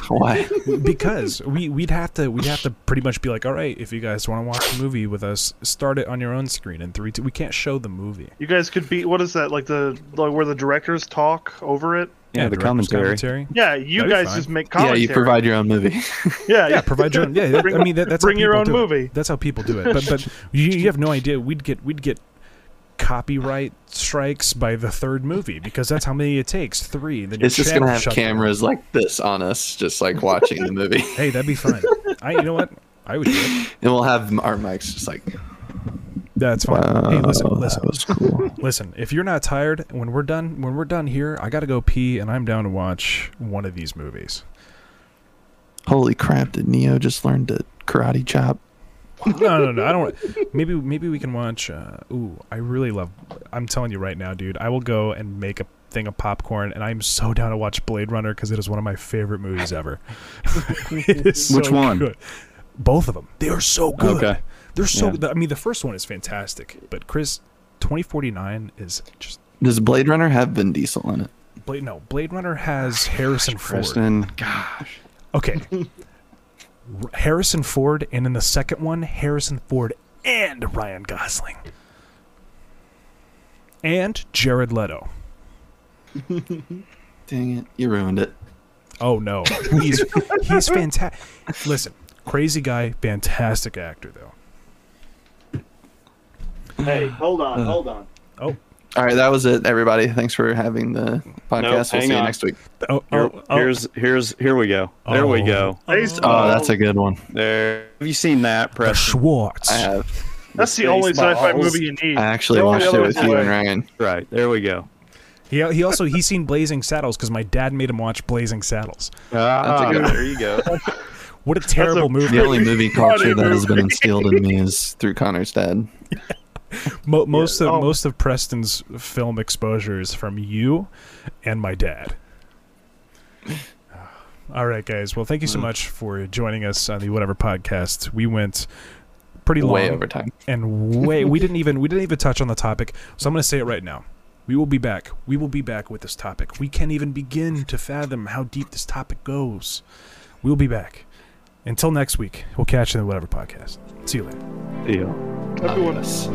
Speaker 2: Why?
Speaker 1: because we we'd have to we'd have to pretty much be like, all right, if you guys want to watch a movie with us, start it on your own screen in three. Two. We can't show the movie.
Speaker 3: You guys could be. What is that? Like the like where the directors talk over it.
Speaker 4: Yeah, the
Speaker 1: director's
Speaker 4: commentary.
Speaker 3: Yeah, you
Speaker 1: That'd
Speaker 3: guys just make
Speaker 2: yeah, you provide your own movie.
Speaker 3: Yeah,
Speaker 1: Yeah, provide your own. Yeah, that,
Speaker 3: Bring-
Speaker 1: I mean that, that's
Speaker 3: bring
Speaker 1: how
Speaker 3: your
Speaker 1: people
Speaker 3: own
Speaker 1: do it.
Speaker 3: movie.
Speaker 1: That's how people do it. But but you, you have no idea. We'd get we'd get copyright strikes by the third movie because that's how many it takes. Three. Then
Speaker 2: It's just gonna have
Speaker 1: shut down.
Speaker 2: cameras like this on us, just like watching the movie,
Speaker 1: Hey, that'd be fun. I you know what? I would do it.
Speaker 2: and we'll have our mics just like.
Speaker 1: That's fine. hey, listen, listen,
Speaker 2: cool.
Speaker 1: listen. If you're not tired, when we're done, when we're done here, I gotta go pee, and I'm down to watch one of these movies.
Speaker 2: Holy crap! Did Neo just learn to karate chop?
Speaker 1: no, no, no. I don't. Maybe, maybe we can watch. Uh, ooh, I really love. I'm telling you right now, dude. I will go and make a thing of popcorn, and I'm so down to watch Blade Runner because it is one of my favorite movies ever. So
Speaker 4: Which one?
Speaker 1: Good. Both of them. They are so good.
Speaker 4: Okay.
Speaker 1: They're so.
Speaker 4: Yeah.
Speaker 1: good. I mean, the first one is fantastic, but Chris, 2049 is just.
Speaker 2: Does Blade Runner have Vin Diesel in it?
Speaker 1: Blade, no, Blade Runner has Harrison Ford.
Speaker 4: Preston, gosh.
Speaker 1: Okay. R- Harrison Ford, and in the second one, Harrison Ford and Ryan Gosling. And Jared Leto.
Speaker 2: Dang it! You ruined it.
Speaker 1: Oh no. He's he's fantastic. Listen, crazy guy, fantastic actor though.
Speaker 3: Hey, hold on, uh. hold on.
Speaker 1: Oh,
Speaker 2: All right, that was it, everybody. Thanks for having the podcast. we'll
Speaker 4: hang
Speaker 2: see you next week.
Speaker 1: oh,
Speaker 4: Here,
Speaker 1: oh, oh.
Speaker 4: here's here's here we go. There we
Speaker 1: Oh.
Speaker 4: go.
Speaker 3: Based
Speaker 2: Oh, that's a good one.
Speaker 4: There. Have you seen that,
Speaker 1: the Schwartz.
Speaker 2: I have.
Speaker 3: That's the only
Speaker 4: Spaceballs.
Speaker 3: sci-fi movie you need.
Speaker 2: I actually
Speaker 3: The
Speaker 2: watched it with you and Ryan.
Speaker 4: Right. There we go.
Speaker 1: He, he also he's seen Blazing Saddles because my dad made him watch Blazing Saddles.
Speaker 4: Ah,
Speaker 2: good
Speaker 4: there you go.
Speaker 1: What a terrible movie.
Speaker 2: The only movie culture that has been instilled in me is through Connor's dad.
Speaker 1: Mo- most
Speaker 3: Yeah.
Speaker 1: of
Speaker 3: Oh.
Speaker 1: most of Preston's film exposure is from you and my dad. All right, guys. Well, thank you so
Speaker 2: Mm.
Speaker 1: much for joining us on the Whatever podcast. We went pretty long
Speaker 2: Way over time.
Speaker 1: and way we didn't even we didn't even touch on the topic. So I'm going to say it right now. We will be back. We will be back with this topic. We can't even begin to fathom how deep this topic goes. We will be back. Until next week, we'll catch you in the whatever podcast. See you later.
Speaker 4: Yeah.
Speaker 3: Everyone.
Speaker 2: Adios.